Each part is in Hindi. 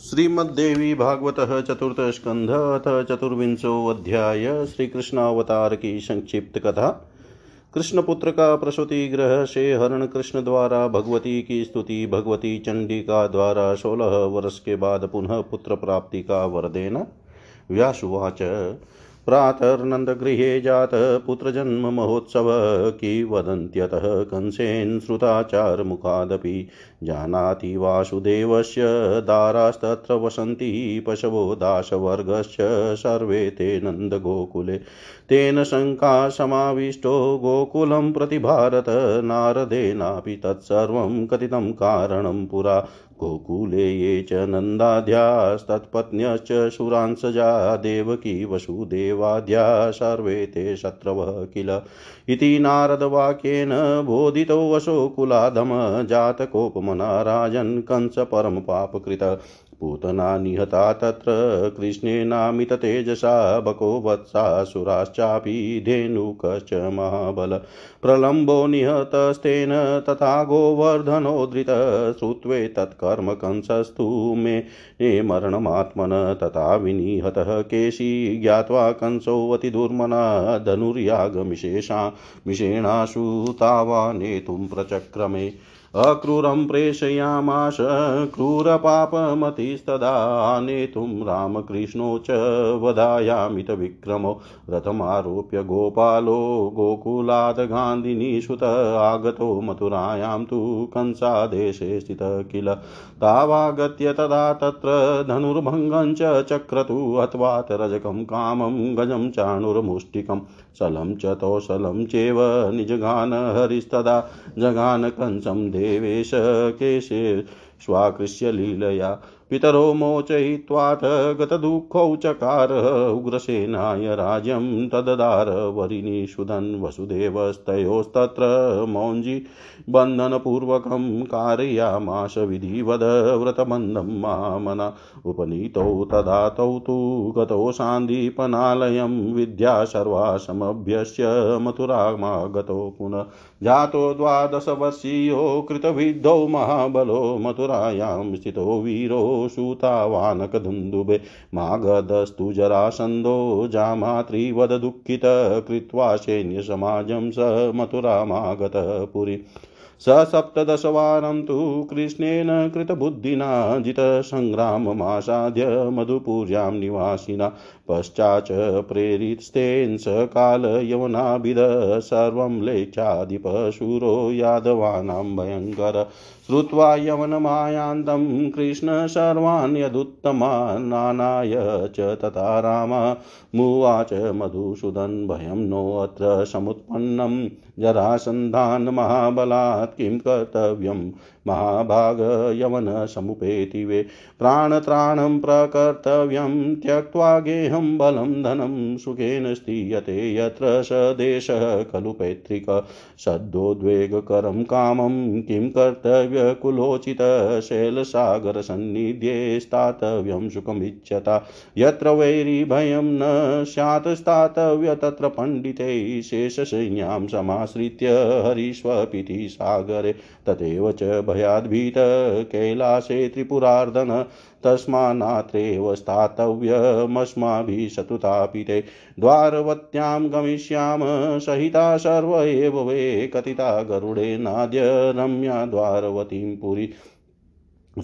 श्रीमद्देवी भागवत चतुर्थ स्कंध अथ चतुर्विंशो अध्याय श्री कृष्ण की संक्षिप्त कथा कृष्णपुत्र का प्रसूति ग्रह से हरण कृष्ण द्वारा भगवती की स्तुति भगवती चंडिका द्वारा सोलह वर्ष के बाद पुनः पुत्र प्राप्ति का वर देना व्यासुवाच प्रातर्नन्दगृहे जात पुत्रजन्ममहोत्सव किवदन्त्यतः कंसेन श्रुताचारमुखादपि जानाति वासुदेवस्य दारास्तत्र वसन्ति पशवो दासवर्गश्च सर्वे ते नन्दगोकुले। तेन शङ्का समाविष्टो गोकुलं प्रति भारत, नारदेनापि तत्सर्वं कथितं कारणं पुरा। गोकुले ये च नन्दाध्यास्तत्पत्न्यश्च शुरांसजा देवकी वसुदेवाद्या सर्वे ते शत्रवः किल इति नारदवाक्येन बोधितो वशोकुलाधम जातकोपमना राजन् कंस पूतना निहता तत्र कृष्णेनामिततेजसा बको वत्सासुराश्चापि धेनुकश्च महाबल। प्रलम्बो निहतस्तेन तथा गोवर्धनोद्धृत श्रुत्वे तत्कर्म कंसस्तु मे। मरणमात्मन तथा विनिहतः केशी ज्ञात्वा कंसोऽतिदुर्मना धनुर्यागमिशेषा मिषेणाशु तावानेतुं प्रचक्रमे। अक्रूरं प्रेषयामाश, क्रूरपापमतिस्तदा नेतुं रामकृष्णो च वधायामितविक्रमो रथमारोप्य गोपालो गोकुलात् गान्धिनीसुत आगतो मथुरायां तु कंसादेशे स्थितः किल। तावागत्य तदा तत्र धनुर्भङ्गं च चक्रतु हत्वात् रजकं कामं गजं चाणुर्मुष्टिकं। शलं च तौशलं चेव निजगान हरिस्तदा जगान कंसं देवेश केशे स्वाकृष्य लीलया पितरो मोचयित्वाथ, गतदुःखौ चकार, उग्रसेनाय राज्यं तददार वरिणीषुधन् वसुदेवस्तयोस्तत्र, मौञ्जी बन्धनपूर्वकं कारयामाश मामना उपनीतौ तदा तौ तु गतौ सान्दीपनालयं विद्या सर्वासमभ्यस्य मथुरामागतो पुनः जातो द्वादशवर्षीयो कृतविद्धौ महाबलो मथुरायां स्थितो वीरो सूतावानकधुन्दुभे मागधस्तु जरासन्धो जामातृवददुःखित कृत्वा सैन्यसमाजं स मथुरामागतः पुरी। स सप्तदशवारं तु कृष्णेन कृतबुद्धिना जितसङ्ग्राममासाद्य मधुपुर्यां निवासिना। पश्चाच्च प्रेरितस्तेन स कालयवनाभिद सर्वं लेख्याधिपशूरो यादवानां भयङ्कर श्रुत्वा यवनमायान्तं कृष्ण सर्वान् यदुत्तमानानाय च तथा राम। मुवाच मधुसूदन् भयं नोऽत्र समुत्पन्नं। जरासन्धान् महाबलात् किं कर्तव्यं महाभाग यवनसमुपेति वे। प्राणत्राणं प्रकर्तव्यं त्यक्त्वा गेहं बलं धनं सुखेन स्तीयते यत्र स देशः खलु पैतृक। सद्योद्वेगकरं कामं किं कर्तव्यकुलोचित। शैलसागरसन्निध्ये स्थातव्यं सुखमिच्छता यत्र वैरिभयं न स्यात् स्थातव्य तत्र पण्डितैः शेषसैन्यां समाश्रित्य हरीष्वपिति सागरे। तथैव च भयाद्भीत कैलासे त्रिपुरार्दन, तस्मान्नात्रैव स्थातव्यमस्माभिः शत्रुतापिते द्वारवत्यां गमिष्याम, सहिता सर्व एव वे कथिता गरुडेनाद्य रम्या द्वारवतीं पुरी।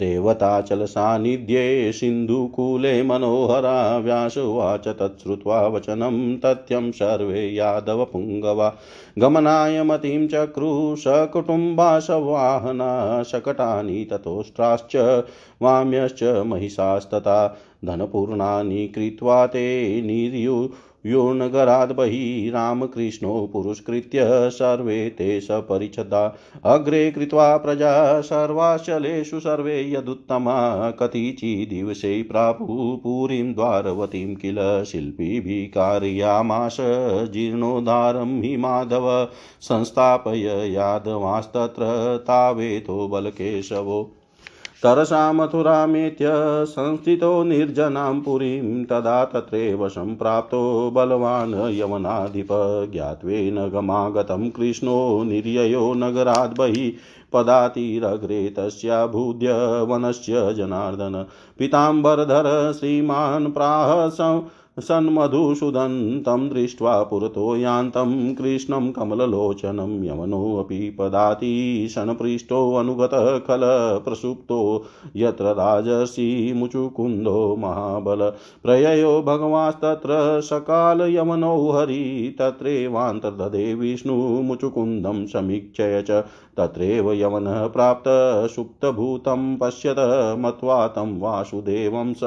रेवताचलसान्निध्ये सिन्धुकूले मनोहरा व्यासुवाच तच्छ्रुत्वा वचनं तथ्यं सर्वे यादवपुङ्गवा गमनाय मतिं चक्रुशकुटुम्बाशवाहना शकटानि ततोष्ट्राश्च वाम्यश्च महिषास्तथा धनपूर्णानि कृत्वा ते निर्यु योनगराद् बहिः रामकृष्णो पुरस्कृत्य सर्वे ते सपरिच्छदा अग्रे कृत्वा प्रजा सर्वाचलेषु सर्वे यदुत्तमा। कतिचिदिवसे प्रापुः पुरीं द्वारवतीं किल शिल्पीभिः कारयामाश जीर्णोद्धारं हि माधव। संस्थापय यादवास्तत्र तावेतो बलकेशवो। तरसा मथुरामेत्य संस्थितो निर्जनां पुरीं तदा तत्रैव सम्प्राप्तो बलवान् यवनाधिप ज्ञात्वेन गमागतं कृष्णो निर्ययो नगराद् बहिः पदातिरग्रे तस्याभूद्य वनस्य जनार्दन। पीताम्बरधर श्रीमान् प्राह सन्मधुसूदन् तं दृष्ट्वा पुरतो यान्तं कृष्णं कमललोचनं यमनोऽपि पदातिशनपृष्ठोऽनुगतः खलप्रसुप्तो यत्र राजसी मुचुकुन्दो महाबल प्रययो भगवास्तत्र सकालयमनौ हरि तत्रैवान्तर्दधे विष्णुमुचुकुन्दं समीक्षय च तत्रैव यवनः प्राप्त सुप्तभूतं पश्यत मत्वा तं वासुदेवं स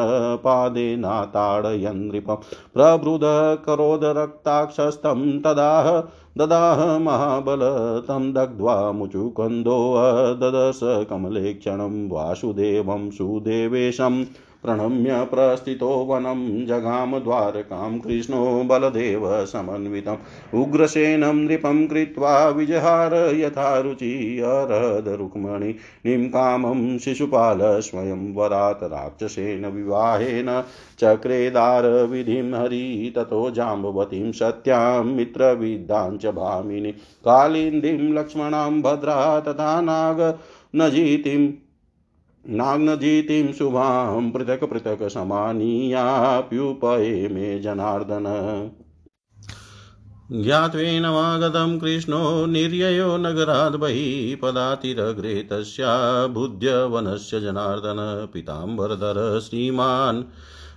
पादेनाताडयन् नृपं प्रबृधकरोदरक्ताक्षस्तं तदाह, ददाह महाबल तं दग्ध्वा मुचुकन्दो ददश कमले क्षणं वासुदेवं सुदेवेशम्। प्रणम्य प्रस्थितो वनं जगाम द्वारकां कृष्णो बलदेव समन्वितम् उग्रसेनं नृपं कृत्वा विजहार यथा रुचि अरद रुक्मणिं। कामं शिशुपाल स्वयं वरात् राक्षसेन विवाहेन चक्रेदारविधिं हरि ततो जाम्बवतीं सत्यां मित्रविद्यां च भामिनि। कालिन्दीं लक्ष्मणां भद्रा तथा नाग नजीतिं नाग्नजीतिं शुभां पृथक् पृथक् समानीयाप्युपये मे जनार्दन ज्ञात्वेनमागतं कृष्णो निर्ययो नगराद् बहिः पदातिरग्रे तस्या बुद्ध्य वनस्य जनार्दन। पीताम्बरधर श्रीमान्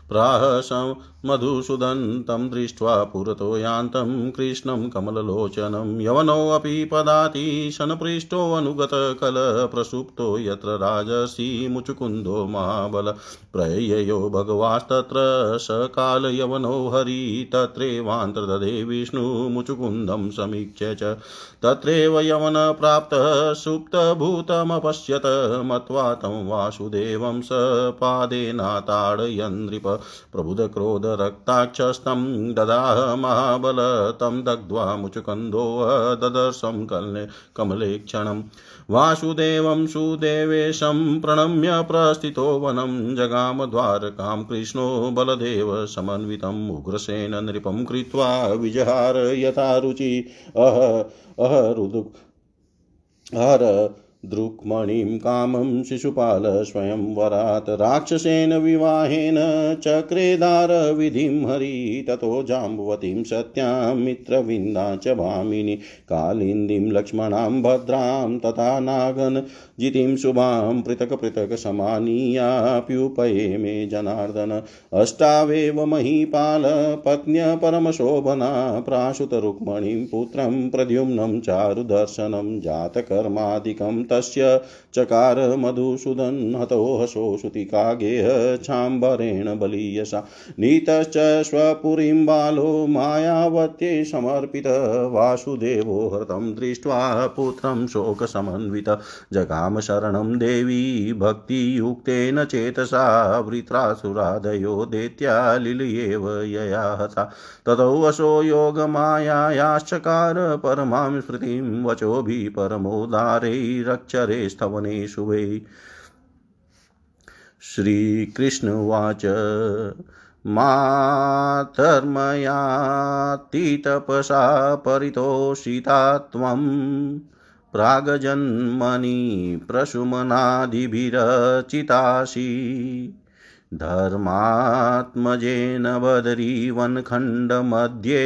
प्राह मधुसूदन् तं दृष्ट्वा पुरतो यान्तं कृष्णं कमललोचनं यवनोऽपि पदातिशनपृष्ठोऽनुगतकलप्रसुप्तो यत्र राजसी मुचुकुन्दो महाबल प्रययो भगवास्तत्र सकालयवनो हरि तत्रैवान्तर्दधे विष्णुमुचुकुन्दं समीक्ष्य च तत्रैव यवन प्राप्तः सुप्तभूतमपश्यत मत्वा तं वासुदेवं स पादेनाताडयन् नृप प्रबुधक्रोधरक्ताक्षस्तं ददाह महाबल, तं दग्ध्वा मुचुकन्दो ददर्शं कमले क्षणम् वासुदेवं सुदेवेशं प्रणम्य प्रस्थितो वनं, जगाम द्वारकां कृष्णो बलदेव समन्वितम् उग्रसेन नृपं कृत्वा विजहार यथा रुचि। अह अहरुदु हर द्रुक्मणिं कामं शिशुपाल स्वयं वरात् राक्षसेन विवाहेन चक्रेदारविधिं हरि, ततो जाम्बवतीं सत्यां मित्रविन्दा च भामिनि कालिन्दीं लक्ष्मणां भद्रां तथा नागन जितिं शुभां पृथक् पृथक् समानीयाप्युपये मे जनार्दन। अष्टावेव महीपाल, पत्न्य परमशोभना प्राशुतरुक्मणिं पुत्रं प्रद्युम्नं चारुदर्शनं, जातकर्मादिकं तस्य चकार मधुसूदन् हतो हसो श्रुतिकागेह चाम्बरेण बलीयसा। नीतश्च स्वपुरीं बालो मायावत्यै समर्पित। वासुदेवो हृतं दृष्ट्वा पुत्रं शोकसमन्वित। जगाम शरणं देवी भक्तियुक्तेन चेतसा। वृत्रासुरादयो दैत्या लिलयेव यया हता ततो वशो योगमायायाश्चकार। परमां स्मृतिं वचोभिः परमोदारैर अक्षरे स्तवनेषु वै श्रीकृष्ण उवाच मातर्मयातितपसा परितोषिता त्वं। प्रागजन्मनि प्रसुमनादिभिरचितासि धर्मात्मजेन बदरीवनखण्डमध्ये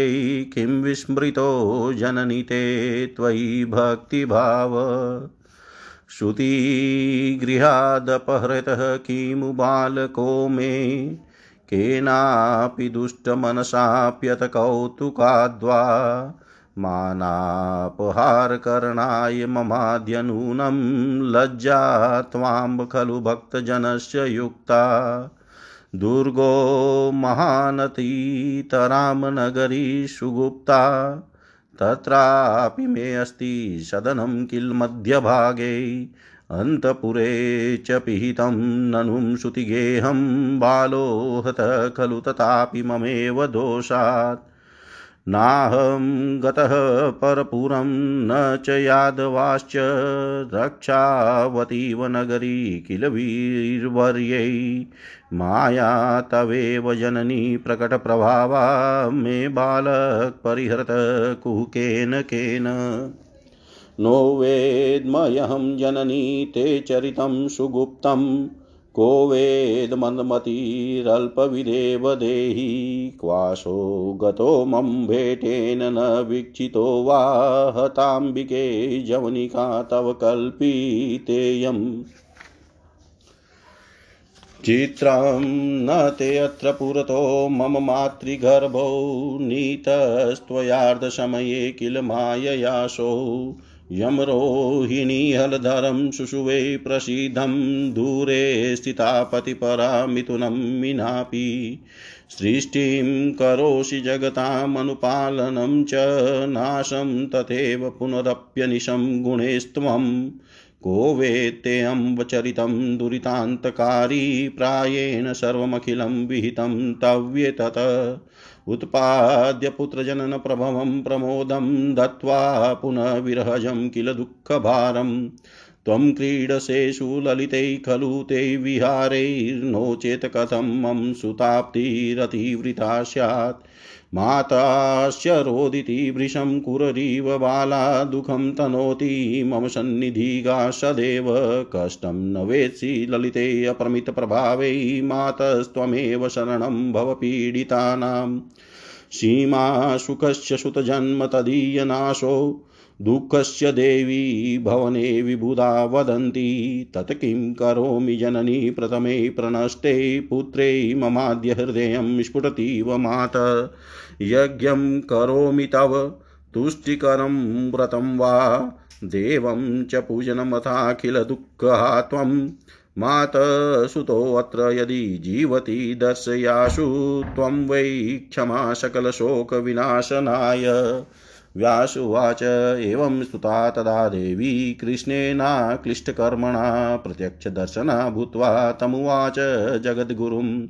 किं विस्मृतो जननि ते त्वयि भक्तिभाव। श्रुतिगृहादपहृतः किमु बालको मे? केनापि दुष्टमनसाप्यत कौतुकाद्वा मानापहारकरणाय ममाद्यनूनं लज्जा त्वां खलु भक्तजनस्य युक्ता। दुर्गो महानतीतरामनगरी सुगुप्ता। तत्रापि मे अस्ति सदनं किल मध्यभागे। अन्तपुरे च पिहितं ननुं श्रुतिगेहं बालो हतः खलु तथापि ममेव दोषात्। नाहं गतः परपुरं न च यादवाश्च रक्षावतीव नगरी किल वीर्वर्यै। माया तवेव जननी प्रकटप्रभावा मे बालक परिहृत कुहकेन केन। नो वेद्मयहं जननी ते चरितं सुगुप्तम् को वेदमन्मतिरल्पविदेव देहि। क्वाशो गतो मम भेटेन न वीक्षितो वा हताम्बिके जवनिका तव कल्पितेयम्। चित्रं न ते अत्र पुरतो मम मातृगर्भो नीतस्त्वयार्धसमये किल माययाशो यमरोहिणीहलधरं शुशुवे प्रसीदं दूरे स्थिता पतिपरा मिथुनं विनापि सृष्टिं करोषि जगतामनुपालनं च नाशं तथैव पुनरप्यनिशं गुणेस्त्वं को वेत्तेऽम्बचरितं दुरितान्तकारी प्रायेण सर्वमखिलं विहितं तव्ये तत् उत्पाद्य पुत्रजननप्रभवं प्रमोदं दत्त्वा पुनः किल दुःखभारम् त्वं क्रीडसेषु ललितैः खलु ते विहारैर्नो चेत् कथं मम सुताप्तिरतिवृता स्यात्। मातास्य रोदिति वृषं कुररीव बाला दुःखं तनोति, मम सन्निधिगा सदेव कष्टं न वेत्सि ललिते अप्रमितप्रभावै मातस्त्वमेव शरणं भव पीडितानां। सीमा सुखस्य सुतजन्म तदीयनाशो दुःखस्य देवी भवने विबुधा वदन्ति, तत् किं करोमि जननी प्रथमे प्रणष्टे पुत्रे ममाद्य हृदयं स्फुटतीव मात। यज्ञं करोमि तव, तुष्टिकरं व्रतं वा। देवं च पूजनमथाखिलदुःखहा त्वं मातसुतोऽत्र यदि जीवति दर्शयाशु, त्वं वै क्षमा सकलशोकविनाशनाय। व्यासुवाच, एवं स्तुता तदा देवी कृष्णेनाक्लिष्टकर्मणा प्रत्यक्षदर्शना भूत्वा तमुवाच जगद्गुरुं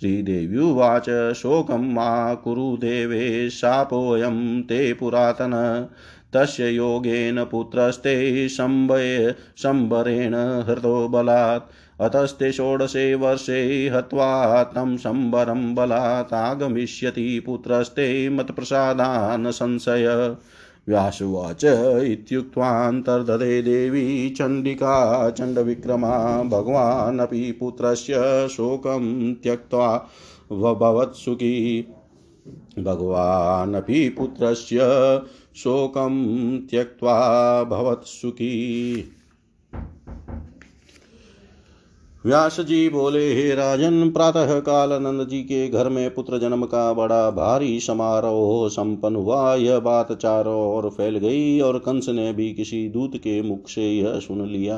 श्रीदेव्युवाच शोकं मा कुरु देवे शापोऽयं ते पुरातन। तस्य योगेन पुत्रस्ते शम्भय शम्बरेण हृतो बलात्। अतस्ते षोडशे वर्षे हत्वा तं शम्बरं बलातागमिष्यति पुत्रस्ते मत्प्रसादान् संशय व्यासुवाच इत्युक्त्वान्तर्दधे देवी चण्डिका चण्डविक्रमा भगवानपि पुत्रस्य शोकं त्यक्त्वा भवत्सुखी भगवानपि पुत्रस्य शोकं त्यक्त्वा भवत्सुखी। व्यास जी बोले, हे राजन, प्रातः काल नंद जी के घर में पुत्र जन्म का बड़ा भारी समारोह संपन्न हुआ। यह बात चारों ओर फैल गई और कंस ने भी किसी दूत के मुख से यह सुन लिया।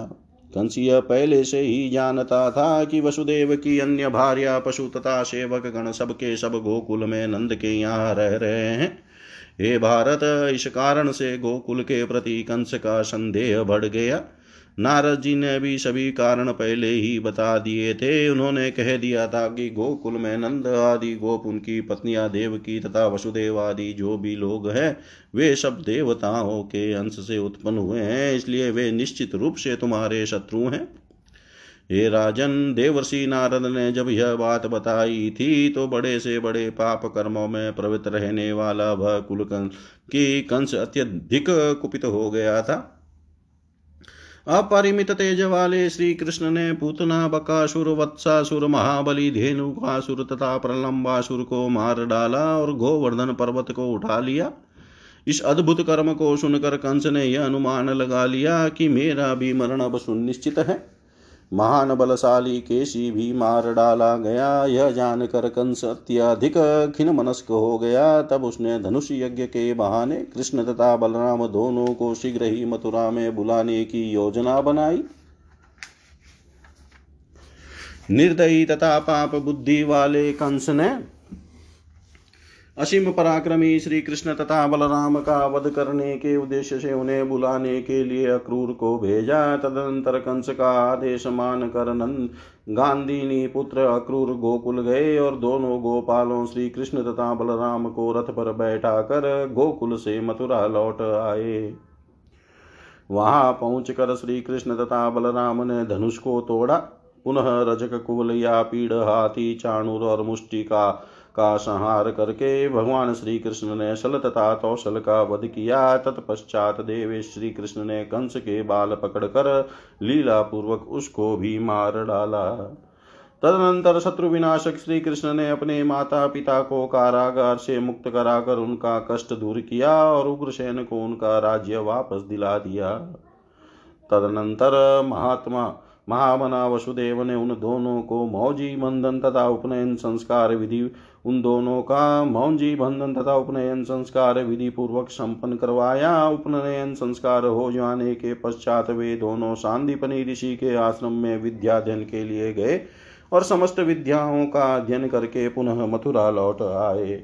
कंस यह पहले से ही जानता था कि वसुदेव की अन्य भार्या, पशु तथा सेवक गण सबके सब गोकुल में नंद के यहाँ रह रहे हैं। हे भारत, इस कारण से गोकुल के प्रति कंस का संदेह बढ़ गया। नारद जी ने भी सभी कारण पहले ही बता दिए थे। उन्होंने कह दिया था कि गोकुल में नंद आदि, गोप उनकी पत्नियाँ देवकी तथा वसुदेव आदि जो भी लोग हैं, वे सब देवताओं के अंश से उत्पन्न हुए हैं, इसलिए वे निश्चित रूप से तुम्हारे शत्रु हैं। हे राजन, देवर्षि नारद ने जब यह बात बताई थी तो बड़े से बड़े पाप कर्मों में प्रवृत्त रहने वाला वह कुल की कंस अत्यधिक कुपित हो गया था। अपरिमित तेज वाले श्री कृष्ण ने पूतना बकासुर वत्सासुर महाबली धेनु धेनुकासुर तथा प्रलंबासुर को मार डाला और गोवर्धन पर्वत को उठा लिया इस अद्भुत कर्म को सुनकर कंस ने यह अनुमान लगा लिया कि मेरा भी मरण अब सुनिश्चित है। महान बलशाली केशी भी मार डाला गया। यह जानकर कंस अत्यधिक खिन मनस्क हो गया। तब उसने धनुष यज्ञ के बहाने कृष्ण तथा बलराम दोनों को शीघ्र ही मथुरा में बुलाने की योजना बनाई। निर्दयी तथा पाप बुद्धि वाले कंस ने असीम पराक्रमी श्री कृष्ण तथा बलराम का वध करने के उद्देश्य से उन्हें बुलाने के लिए अक्रूर को भेजा। तदनंतर कंस का आदेश मान कर नंद गांधीनी पुत्र अक्रूर गोकुल गए और दोनों गोपालों श्री कृष्ण तथा बलराम को रथ पर बैठा कर गोकुल से मथुरा लौट आए। वहाँ पहुंचकर श्री कृष्ण तथा बलराम ने धनुष को तोड़ा। पुनः रजक कुल या पीड़ हाथी चाणुर और मुष्टि का संहार करके भगवान श्री कृष्ण ने सल तथा कौशल का वध किया। तत्पश्चात देवे श्री कृष्ण ने कंस के बाल पकड़कर लीला पूर्वक उसको भी मार डाला। तदनंतर शत्रु विनाशक श्री कृष्ण ने अपने माता पिता को कारागार से मुक्त कराकर उनका कष्ट दूर किया और उग्रसेन को उनका राज्य वापस दिला दिया। तदनंतर महात्मा महामना वसुदेव ने उन दोनों को मौजी बंधन तथा उपनयन संस्कार विधि उन दोनों का मौजी बंधन तथा उपनयन संस्कार विधि पूर्वक संपन्न करवाया। उपनयन संस्कार हो जाने के पश्चात वे दोनों शांतिपनी ऋषि के आश्रम में विद्याध्ययन के लिए गए और समस्त विद्याओं का अध्ययन करके पुनः मथुरा लौट आए।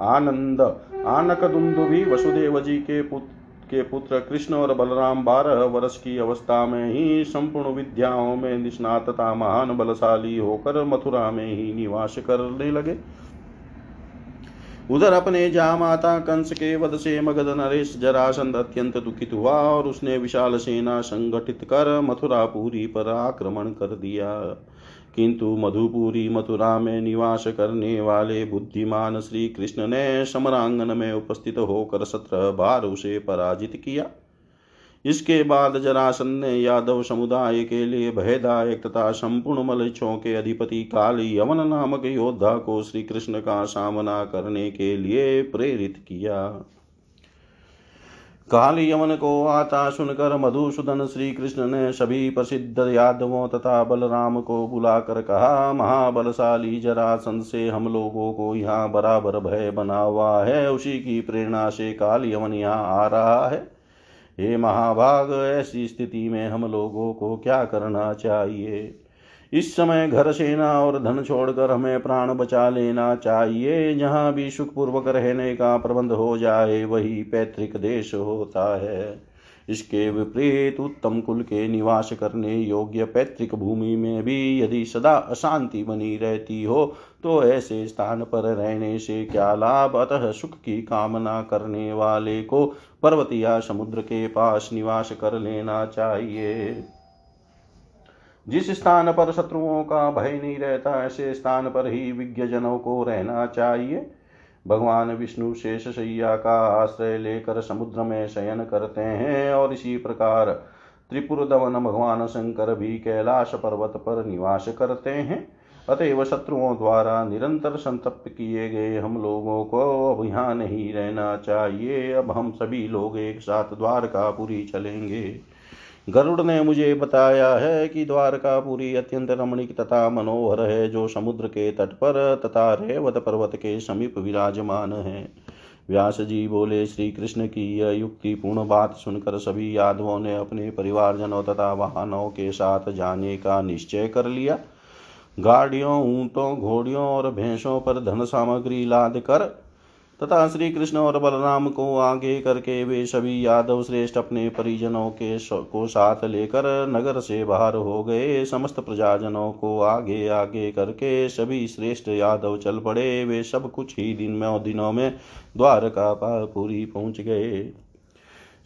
आनंद आनक दुंदुभी वसुदेव जी के पुत्र के पुत्र कृष्ण और बलराम बारह वर्ष की अवस्था में ही संपूर्ण विद्याओं में निष्णात तथा महान बलशाली होकर मथुरा में ही निवास करने लगे। उधर अपने जामाता कंस के वध से मगध नरेश जरासंध अत्यंत दुखित हुआ और उसने विशाल सेना संगठित कर मथुरापुरी पर आक्रमण कर दिया। किंतु मधुपुरी मथुरा में निवास करने वाले बुद्धिमान श्री कृष्ण ने समरांगन में उपस्थित होकर सत्रह बार उसे पराजित किया। इसके बाद जरासन ने यादव समुदाय के लिए भयदायक तथा संपूर्ण मलक्षों के अधिपति काल यवन नामक योद्धा को श्री कृष्ण का सामना करने के लिए प्रेरित किया। काल यमन को आता सुनकर मधुसूदन श्री कृष्ण ने सभी प्रसिद्ध यादवों तथा बलराम को बुलाकर कहा, महाबलशाली जरासंध से हम लोगों को यहाँ बराबर भय बना हुआ है। उसी की प्रेरणा से काल यमन यहाँ आ रहा है। हे महाभाग, ऐसी स्थिति में हम लोगों को क्या करना चाहिए? इस समय घर सेना और धन छोड़कर हमें प्राण बचा लेना चाहिए। जहाँ भी सुखपूर्वक रहने का प्रबंध हो जाए, वही पैतृक देश होता है। इसके विपरीत उत्तम कुल के निवास करने योग्य पैतृक भूमि में भी यदि सदा अशांति बनी रहती हो तो ऐसे स्थान पर रहने से क्या लाभ? अतः सुख की कामना करने वाले को पर्वत या समुद्र के पास निवास कर लेना चाहिए। जिस स्थान पर शत्रुओं का भय नहीं रहता, ऐसे स्थान पर ही विज्ञजनों को रहना चाहिए। भगवान विष्णु शेष सैया का आश्रय लेकर समुद्र में शयन करते हैं और इसी प्रकार त्रिपुर दवन भगवान शंकर भी कैलाश पर्वत पर निवास करते हैं। अतएव शत्रुओं द्वारा निरंतर संतप्त किए गए हम लोगों को अब यहाँ नहीं रहना चाहिए। अब हम सभी लोग एक साथ द्वारकापुरी चलेंगे। गरुड़ ने मुझे बताया है कि द्वारकापुरी अत्यंत रमणीक तथा मनोहर है, जो समुद्र के तट पर तथा रेवत पर्वत के समीप विराजमान है। व्यास जी बोले श्री कृष्ण की यह युक्ति पूर्ण बात सुनकर सभी यादवों ने अपने परिवारजनों तथा वाहनों के साथ जाने का निश्चय कर लिया। गाड़ियों, ऊंटों, घोड़ियों और भैंसों पर धन सामग्री लाद कर तथा श्री कृष्ण और बलराम को आगे करके वे सभी यादव श्रेष्ठ अपने परिजनों के को साथ लेकर नगर से बाहर हो गए। समस्त प्रजाजनों को आगे आगे करके सभी श्रेष्ठ यादव चल पड़े। वे सब कुछ ही दिन में दिनों में द्वारका पूरी पहुँच गए।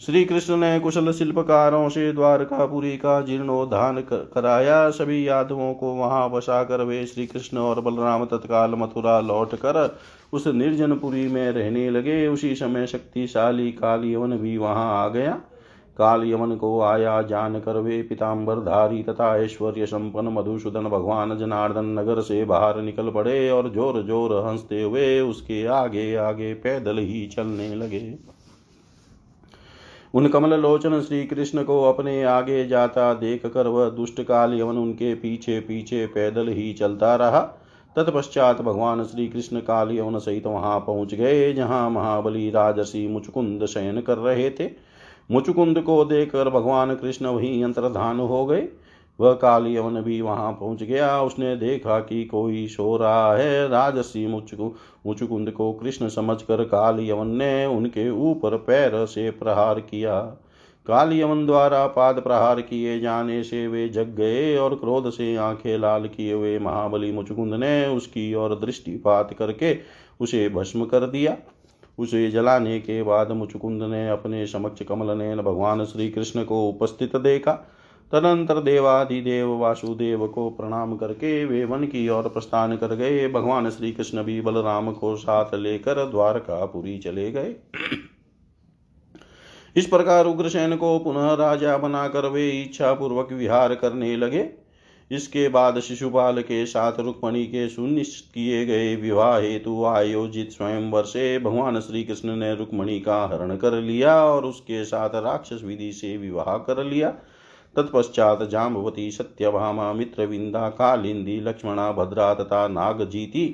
श्री कृष्ण ने कुशल शिल्पकारों से द्वारकापुरी का जीर्णोद्धान कराया। सभी यादवों को वहाँ बसा कर वे श्री कृष्ण और बलराम तत्काल मथुरा लौट कर उस निर्जनपुरी में रहने लगे। उसी समय शक्तिशाली काल यवन भी वहाँ आ गया। काल यमन को आया जान कर वे पिताम्बर धारी तथा ऐश्वर्य संपन्न मधुसूदन भगवान जनार्दन नगर से बाहर निकल पड़े और ज़ोर ज़ोर हँसते हुए उसके आगे आगे पैदल ही चलने लगे। उन कमल लोचन श्री कृष्ण को अपने आगे जाता देख कर वह दुष्ट काल यवन उनके पीछे पीछे पैदल ही चलता रहा। तत्पश्चात भगवान श्री कृष्ण काल यवन सहित वहाँ पहुँच गए, जहाँ महाबली राजसी मुचकुंद शयन कर रहे थे। मुचुकुंद को देखकर भगवान कृष्ण वहीं अंतर्धान हो गए। वह कालियवन भी वहाँ पहुँच गया। उसने देखा कि कोई सो रहा है। राजसी मुचकु मुचुकुंद को कृष्ण समझकर कालियवन ने उनके ऊपर पैर से प्रहार किया। काल यमन द्वारा पाद प्रहार किए जाने से वे जग गए और क्रोध से आँखें लाल किए हुए महाबली मुचुकुंद ने उसकी ओर दृष्टिपात करके उसे भस्म कर दिया। उसे जलाने के बाद मुचुकुंद ने अपने समक्ष कमल ने भगवान श्री कृष्ण को उपस्थित देखा। तदंतर देवादिदेव वासुदेव को प्रणाम करके वे वन की ओर प्रस्थान कर गए। भगवान श्री कृष्ण भी बलराम को साथ लेकर द्वारकापुरी चले गए। इस प्रकार उग्रसेन को पुनः राजा बनाकर वे इच्छा पूर्वक विहार करने लगे। इसके बाद शिशुपाल के साथ रुक्मणी के सुनिश्चित किए गए विवाह हेतु आयोजित स्वयंवर से भगवान श्री कृष्ण ने रुक्मणी का हरण कर लिया और उसके साथ राक्षस विधि से विवाह कर लिया। तत्पश्चात जाम्बवती सत्यभामा मित्रविंदा कालिंदी लक्ष्मणा भद्रा तथा नागजीति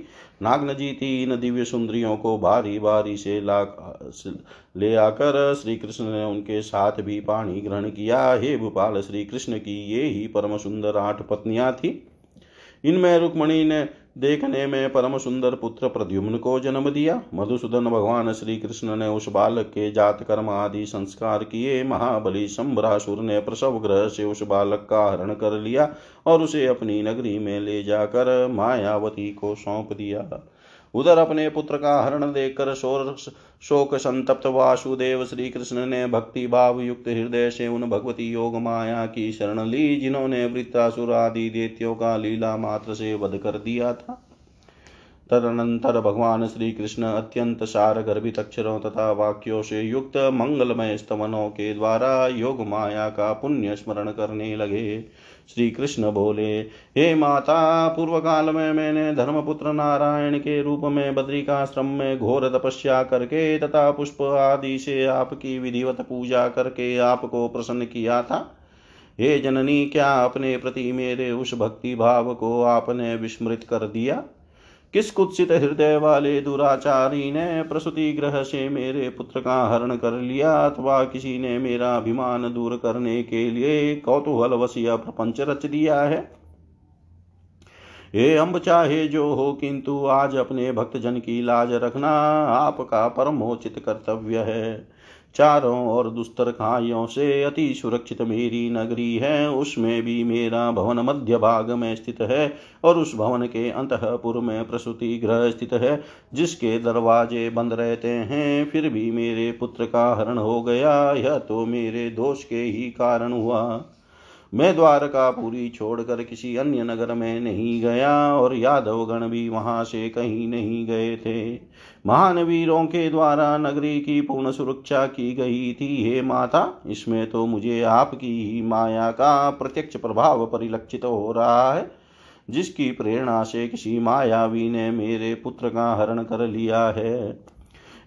नागनजीति इन दिव्य सुंदरियों को बारी बारी से ला ले आकर श्री कृष्ण ने उनके साथ भी पानी ग्रहण किया। हे भूपाल श्री कृष्ण की ये ही परम सुंदर आठ पत्नियाँ थी। इनमें रुक्मणी ने देखने में परम सुंदर पुत्र प्रद्युम्न को जन्म दिया। मधुसूदन भगवान श्री कृष्ण ने उस बालक के जात कर्म आदि संस्कार किए। महाबली शंभरासुर ने प्रसव ग्रह से उस बालक का हरण कर लिया और उसे अपनी नगरी में ले जाकर मायावती को सौंप दिया। उधर अपने पुत्र का हरण देखकर शोक संतप्त वासुदेव श्री कृष्ण ने भक्ति भाव युक्त हृदय से उन भगवती योग माया की शरण ली, जिन्होंने वृत्तासुर आदि देत्यों का लीला मात्र से वध कर दिया था। तदनंतर भगवान श्री कृष्ण अत्यंत सार गर्भित अक्षरों तथा वाक्यों से युक्त मंगलमय स्तवनों के द्वारा योग माया का पुण्य स्मरण करने लगे। श्री कृष्ण बोले, हे माता पूर्व काल में मैंने धर्मपुत्र नारायण के रूप में बद्रिकाश्रम में घोर तपस्या करके तथा पुष्प आदि से आपकी विधिवत पूजा करके आपको प्रसन्न किया था। हे जननी, क्या अपने प्रति मेरे उस भक्ति भाव को आपने विस्मृत कर दिया? किस कुत्सित हृदय वाले दुराचारी ने प्रसूति ग्रह से मेरे पुत्र का हरण कर लिया अथवा किसी ने मेरा अभिमान दूर करने के लिए कौतूहल वसिया प्रपंच रच दिया है? हे अम्ब चाहे जो हो, किंतु आज अपने भक्तजन की लाज रखना आपका परमोचित कर्तव्य है। चारों ओर दुस्तर खाइयों से अति सुरक्षित मेरी नगरी है। उसमें भी मेरा भवन मध्य भाग में स्थित है और उस भवन के अंतपुर में प्रसूति ग्रह स्थित है, जिसके दरवाजे बंद रहते हैं। फिर भी मेरे पुत्र का हरण हो गया। यह तो मेरे दोष के ही कारण हुआ। मैं द्वारका पूरी छोड़कर किसी अन्य नगर में नहीं गया और यादव गण भी वहाँ से कहीं नहीं गए थे। महान वीरों के द्वारा नगरी की पूर्ण सुरक्षा की गई थी। हे माता, इसमें तो मुझे आपकी ही माया का प्रत्यक्ष प्रभाव परिलक्षित हो रहा है, जिसकी प्रेरणा से किसी मायावी ने मेरे पुत्र का हरण कर लिया है।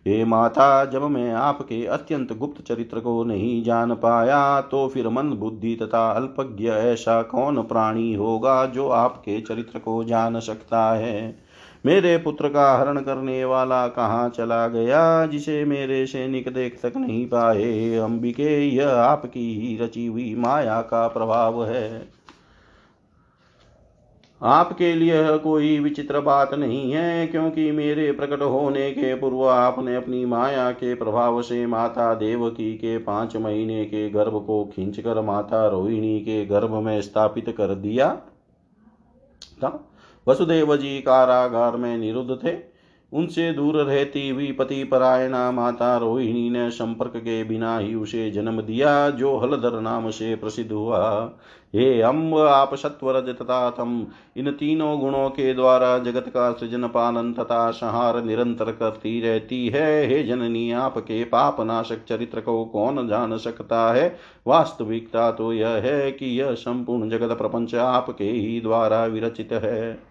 हे माता, जब मैं आपके अत्यंत गुप्त चरित्र को नहीं जान पाया तो फिर मन बुद्धि तथा अल्पज्ञ ऐसा कौन प्राणी होगा जो आपके चरित्र को जान सकता है? मेरे पुत्र का हरण करने वाला कहाँ चला गया, जिसे मेरे सैनिक देख तक नहीं पाए? अंबिके, यह आपकी ही रची हुई माया का प्रभाव है। आपके लिए कोई विचित्र बात नहीं है, क्योंकि मेरे प्रकट होने के पूर्व आपने अपनी माया के प्रभाव से माता देवकी के पाँच महीने के गर्भ को खींचकर माता रोहिणी के गर्भ में स्थापित कर दिया। था वसुदेव जी कारागार में निरुद्ध थे। उनसे दूर रहती हुई पति परायणा माता रोहिणी ने संपर्क के बिना ही उसे जन्म दिया, जो हलधर नाम से प्रसिद्ध हुआ। हे अम्ब, आप सत्वरज तथा तम, इन तीनों गुणों के द्वारा जगत का सृजन पालन तथा संहार निरंतर करती रहती है। हे जननी, आपके पाप नाशक चरित्र को कौन जान सकता है? वास्तविकता तो यह है कि यह संपूर्ण जगत प्रपंच आपके ही द्वारा विरचित है।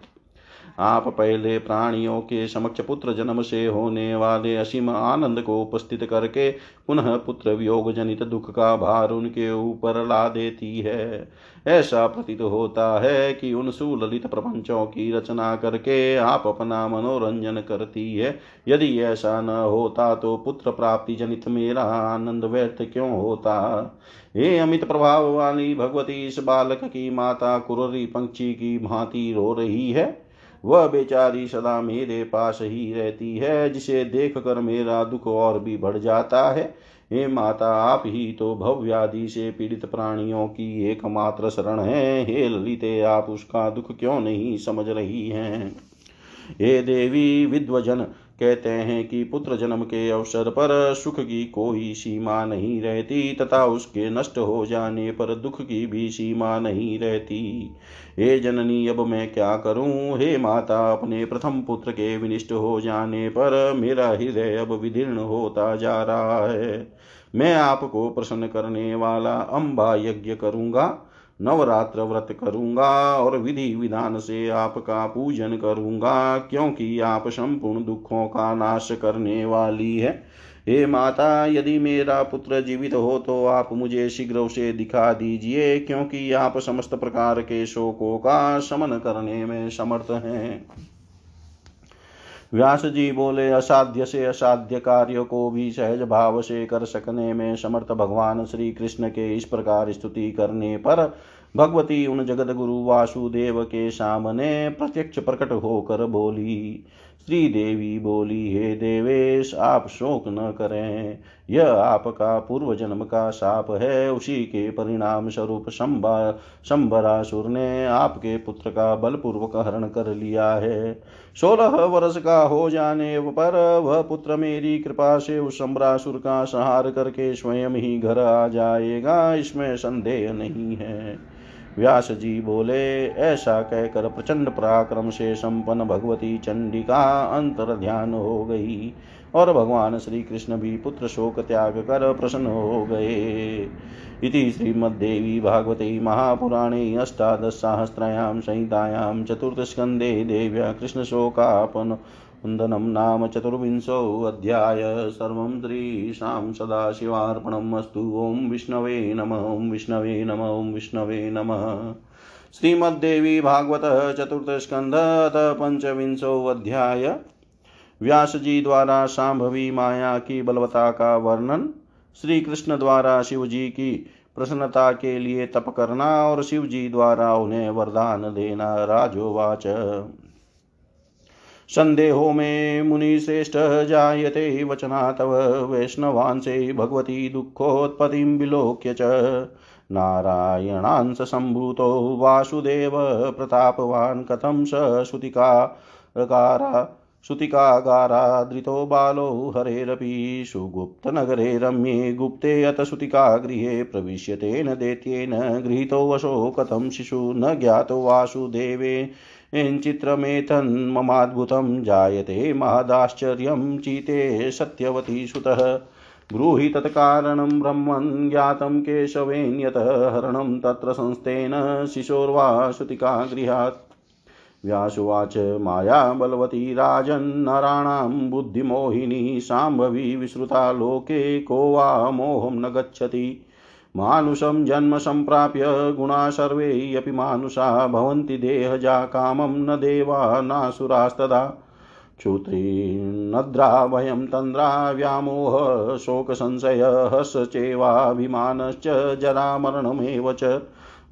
आप पहले प्राणियों के समक्ष पुत्र जन्म से होने वाले असीम आनंद को उपस्थित करके पुनः पुत्र वियोग जनित दुख का भार उनके ऊपर ला देती है। ऐसा प्रतीत होता है कि उन सुललित प्रपंचों की रचना करके आप अपना मनोरंजन करती है। यदि ऐसा न होता तो पुत्र प्राप्ति जनित मेरा आनंद व्यर्थ क्यों होता? हे अमित प्रभाव वाली भगवती, इस बालक की माता कुररी पंक्षी की भांति रो रही है। वह बेचारी सदा मेरे पास ही रहती है, जिसे देख कर मेरा दुख और भी बढ़ जाता है। हे माता, आप ही तो भव्यादि से पीड़ित प्राणियों की एकमात्र शरण है। हे ललिते, आप उसका दुख क्यों नहीं समझ रही हैं? हे देवी विद्वजन कहते हैं कि पुत्र जन्म के अवसर पर सुख की कोई सीमा नहीं रहती तथा उसके नष्ट हो जाने पर दुख की भी सीमा नहीं रहती। हे जननी, अब मैं क्या करूँ? हे माता, अपने प्रथम पुत्र के विनिष्ट हो जाने पर मेरा हृदय अब विदीर्ण होता जा रहा है। मैं आपको प्रसन्न करने वाला अम्बा यज्ञ करूँगा। नवरात्र व्रत करूँगा और विधि विधान से आपका पूजन करूँगा, क्योंकि आप संपूर्ण दुखों का नाश करने वाली है। हे माता, यदि मेरा पुत्र जीवित हो तो आप मुझे शीघ्र उसे दिखा दीजिए, क्योंकि आप समस्त प्रकार के शोकों का शमन करने में समर्थ हैं। व्यास जी बोले, असाध्य से असाध्य कार्य को भी सहज भाव से कर सकने में समर्थ भगवान श्री कृष्ण के इस प्रकार स्तुति करने पर भगवती उन जगत गुरु वासुदेव के सामने प्रत्यक्ष प्रकट होकर बोली श्री देवी बोली, हे देवेश, आप शोक न करें। यह आपका पूर्व जन्म का साप है। उसी के परिणाम स्वरूप शंबरासुर ने आपके पुत्र का बलपूर्वक हरण कर लिया है। सोलह वर्ष का हो जाने पर वह पुत्र मेरी कृपा से उस सम्रासुर का संहार करके स्वयं ही घर आ जाएगा, इसमें संदेह नहीं है। व्यास जी बोले, ऐसा कहकर प्रचंड पराक्रम से संपन्न भगवती चंडिका अंतर ध्यान हो गई। और भगवान श्री कृष्ण भी पुत्र शोक त्याग कर प्रसन्न हो गए। इति श्रीमद्देवी भागवते महापुराणे अष्टादशसाहस्रायां संहितायां चतुर्थस्कन्धे देव्या कृष्णशोकापन वन्दनं नाम चतुर्विंशोऽध्याय सर्वं श्रीशां सदाशिवार्पणम् अस्तु। ॐ विष्णवे नम, ॐ विष्णवे नम, ॐ विष्णवे नमः। श्रीमद्देवी भागवत चतुर्थस्कन्ध पंचविंशोऽध्याय व्यास जी द्वारा सांभवी माया की बलवता का वर्णन श्री कृष्ण द्वारा शिव जी की प्रसन्नता के लिए तप करना और शिव जी द्वारा उन्हें वरदान देना राजोवाच। संदेहो मे मुनिश्रेष्ठ जायते वचना तव वैष्णवांसे भगवती दुःखोत्पत्तिं विलोक्य च। नारायणांस सम्भूतो वासुदेव प्रतापवान् कथं स श्रुतिकाकारा श्रुतिकागारादृतो बालो हरेरपि सुगुप्तनगरे रम्ये गुप्ते अत श्रुतिकागृहे प्रविश्य तेन दैत्येन गृहीतो वशो कथं शिशु न ज्ञातो वासुदेवे। चित्रमेतन्ममाद्भुतं जायते महदाश्चर्यं चीते सत्यवती सुतः। ब्रूहि तत्कारणं ब्रह्मन् ज्ञातं केशवेन हरणं तत्र संस्थेन शिशोर्वा श्रुतिका गृहात् व्यासुवाच, माया बलवती राजन्नराणां बुद्धिमोहिनी शाम्भवी विश्रुता, लोके को वा मोहं न गच्छति। मानुषं जन्म सम्प्राप्य गुणा सर्वे मानुषा, भवन्ति देहजा कामं, न देवा नासुरास्तदा। क्षुत्रीनद्रा भयं तन्द्रा, व्यामोह, शोकसंशय, हर्ष चेवाभिमानश्च, जरामरणमेव च।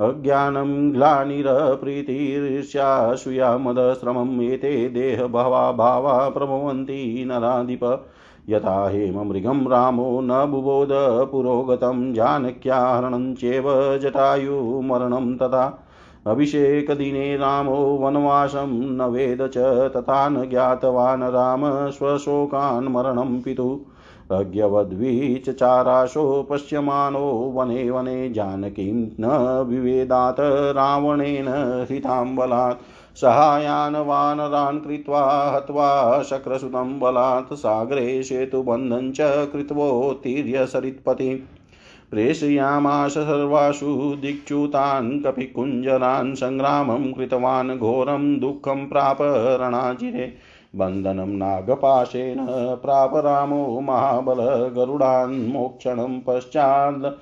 अज्ञानं ग्लानिरप्रीतिर्ष्यासूया मदश्रमम् एते देहभवा भावा प्रभवन्ति नराधिप। यथा हेममृगं रामो न बुबोध, पुरोगतं जानक्याहरणं चेव जटायुमरणं तथा। अभिषेकदिने रामो वनवासं न वेद च तथा न ज्ञातवान् राम, स्वशोकान् मरणं पितुः। अज्ञवद्वीचचाराशो पश्यमानो वने वने जानकीं न विवेदात् रावणेन हृतां बलात्। सहायान् वानरान् कृत्वा हत्वा शक्रसुतं बलात् सागरे सेतुबन्धं च कृत्वोत्तीर्य सरित्पति प्रेषयामास सर्वासु दिक्षुतान् कपिकुञ्जरान् सङ्ग्रामं कृतवान् घोरं दुःखं प्राप रणाजिरे। बन्धनं नागपाशेन प्राप रामो महाबल गरुडान् मोक्षणं पश्चात्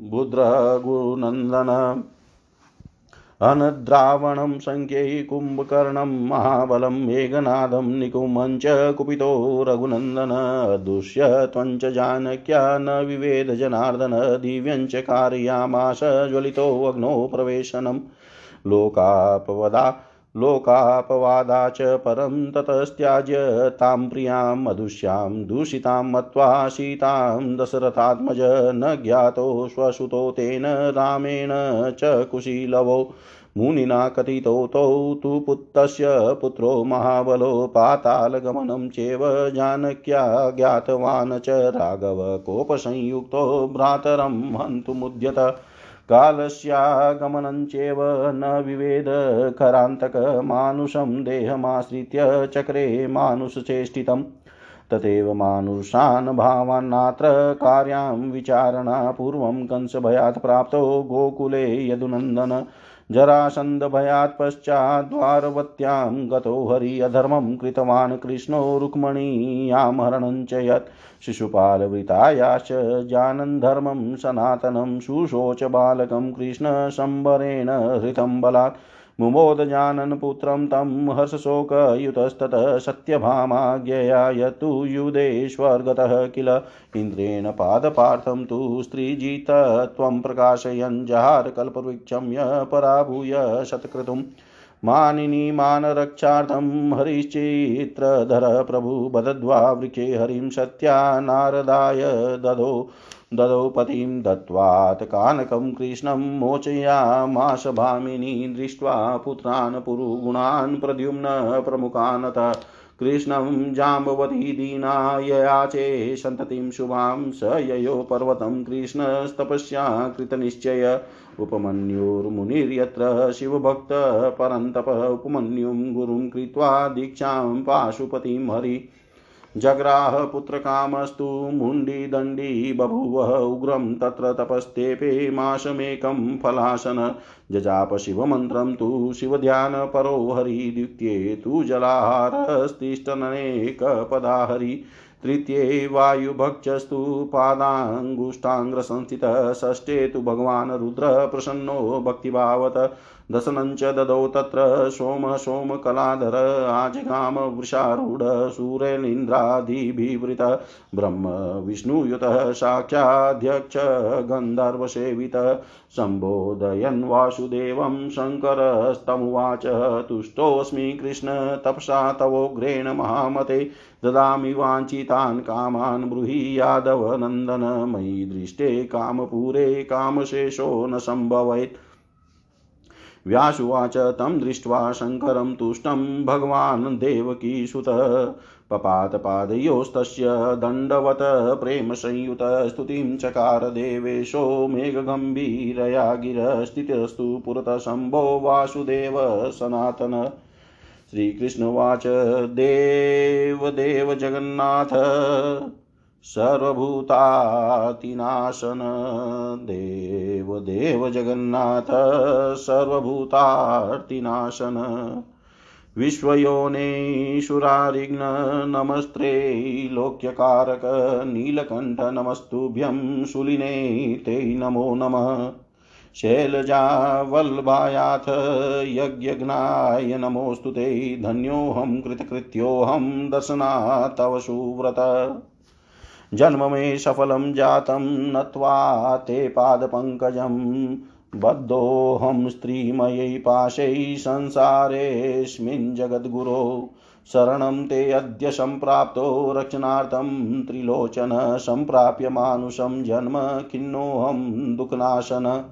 बुद्रगुनन्दन। अनद्रावणं सङ्ख्यै कुम्भकर्णं महाबलं मेघनादं निकुमं च कुपितो रघुनन्दन। दुष्य त्वञ्च जानक्या न विवेद जनार्दन। दिव्यञ्च कारयामास ज्वलितोऽग्नौ प्रवेशनं। लोकापवदा लोकापवादा च परं ततस्त्याज्य तां प्रियाँ मधुश्यां दूषितां मत्वा सीतां, दशरथात्मज न ज्ञातो श्वसुतो तेन रामेण च कुशीलवो। मुनिना कथितो तौ तु पुत्रस्य पुत्रो महाबलो, पातालगमनं चेव जानक्या ज्ञातवान् च राघव, कोपसंयुक्तो भ्रातरं हन्तुमुद्यत। कालस्यागमनञ्चेव न विवेद करान्तकमानुषं देहमाश्रित्य चक्रे मानुषचेष्टितम् तथैव मानुषान् भावान्नात्र कार्यां विचारणा पूर्वं कंसभयात् प्राप्तो गोकुले यदुनन्दन। जरासन्धभयात् पश्चाद्वारवत्यां गतो हरि अधर्मं कृतवान् कृष्णो रुक्मणीयां हरणं च यत् शिशुपालवृतायाश्च जानन् धर्मं सनातनं शुशोच बालकं कृष्णशम्बरेण हृतं बलात् मुमोदजानन् पुत्रं तं हर्षशोकयुतस्ततः सत्यभामाज्ञया यतु युधेश्वर्गतः किल? इन्द्रेण पादपार्थं तु स्त्रीजितत्वं प्रकाशयन् जहार य पराभूय शतक्रतुम्। मानिनीमानरक्षार्थं हरिश्चित्रधर प्रभु बदद्वा वृक्षे हरिं सत्या नारदाय ददो ददौ पतिं दत्त्वात् कानकं कृष्णं मोचयामाश भामिनी दृष्ट्वा पुत्रान् पुरुगुणान् प्रद्युम्न प्रमुखानत। कृष्णं जाम्बवती दीनाययाचे सन्ततिं शुभां स ययो पर्वतं कृष्णस्तपस्या कृतनिश्चय। उपमन्युर्मुनिर्यत्र शिवभक्तपरन्तप उपमन्युं गुरुं कृत्वा दीक्षां पाशुपतिं हरि जग्राह पुत्रकामस्तु मुण्डीदण्डी बभूव उग्रं तत्र तपस्तेपे मासमेकं फलासन जजाप शिवमन्त्रं तु शिवध्यानपरो हरिद्वितीये तु जलाहारस्तिष्ठननेकपदा हरि तृतीये वायुभक्षस्तु पादाङ्गुष्ठाङ्ग्रसंस्थितः, षष्ठे तु भगवान् रुद्रः प्रसन्नो भक्तिभावत। दशनञ्च ददौ तत्र सोम सोमकलाधर आजगाम वृषारूढ सूर्यनिन्द्रादिभिवृतः ब्रह्म विष्णुयुतः साक्षाध्यक्ष गन्धर्वसेवितः सम्बोधयन् वासुदेवं शङ्करस्तमुवाच तुष्टोऽस्मि कृष्ण तपसा तवोग्रेण महामते ददामि वाञ्छितान् कामान् ब्रूहि यादवनन्दन मयि दृष्टे कामपूरे कामशेषो न सम्भवेत् व्यासुवाच तं दृष्ट्वा शङ्करं तुष्टं भगवान् देवकीसुतः। पपातपादयोस्तस्य दण्डवत प्रेमसंयुतस्तुतिं चकार देवेशो मेघगम्भीरया गिरस्थितस्तु पुरतः शम्भो वासुदेव सनातन। श्रीकृष्णवाच देवदेव जगन्नाथ। सर्वभूतातिनाशन। देव देव जगन्नाथ, सर्वभूतार्तिनाशन। विश्वयोनेशुरारिघ्न नमस्त्रे, लोक्यकारक नीलकण्ठ नमस्तुभ्यं शूलिने ते नमो नमः। शैलजावल्भायाथ यज्ञघ्नाय नमोऽस्तु ते, धन्योऽहं कृतकृत्योऽहं दर्शना तव सुव्रत जन्म मे सफलं जातं नत्वा ते पादपङ्कजं बद्धोऽहं स्त्रीमयै पाशैः संसारेऽस्मिन् जगद्गुरो। शरणं ते अद्य सम्प्राप्तो रक्षणार्थं त्रिलोचन सम्प्राप्य मानुषं जन्म खिन्नोऽहं दुःखनाशन।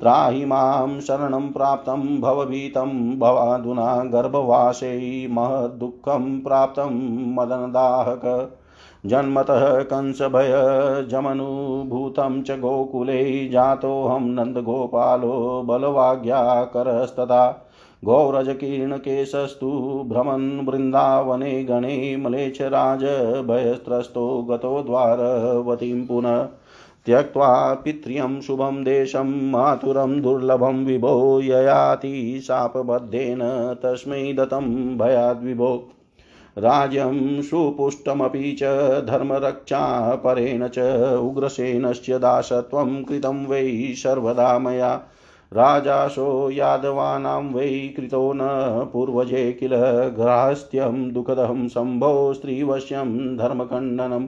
त्राहि माँ शरणं प्राप्तं भवभीतं भवाधुना गर्भवासै महद्दुःखं प्राप्तं मदनदाहक। जन्मतः कंसभयजमनुभूतं च गोकुले जातोऽहं नन्दगोपालो बलवाज्ञाकरस्तदा गौरजकीर्णकेशस्तु भ्रमन् वृन्दावने गणे मलेच्छराज भयस्त्रस्तो गतो द्वारवतीं पुनः। त्यक्त्वा पित्र्यं शुभं देशं मातुरं दुर्लभं विभो ययाति शापबद्धेन तस्मै दत्तं भयाद्विभो। राज्यं सुपुष्टमपि च धर्मरक्षापरेण च उग्रसेनस्य दासत्वं कृतं वै सर्वदा मया। राजासो यादवानां वै कृतो न पूर्वजे किल ग्राहस्थ्यं दुःखदं शम्भो स्त्रीवश्यं धर्मखण्डनम्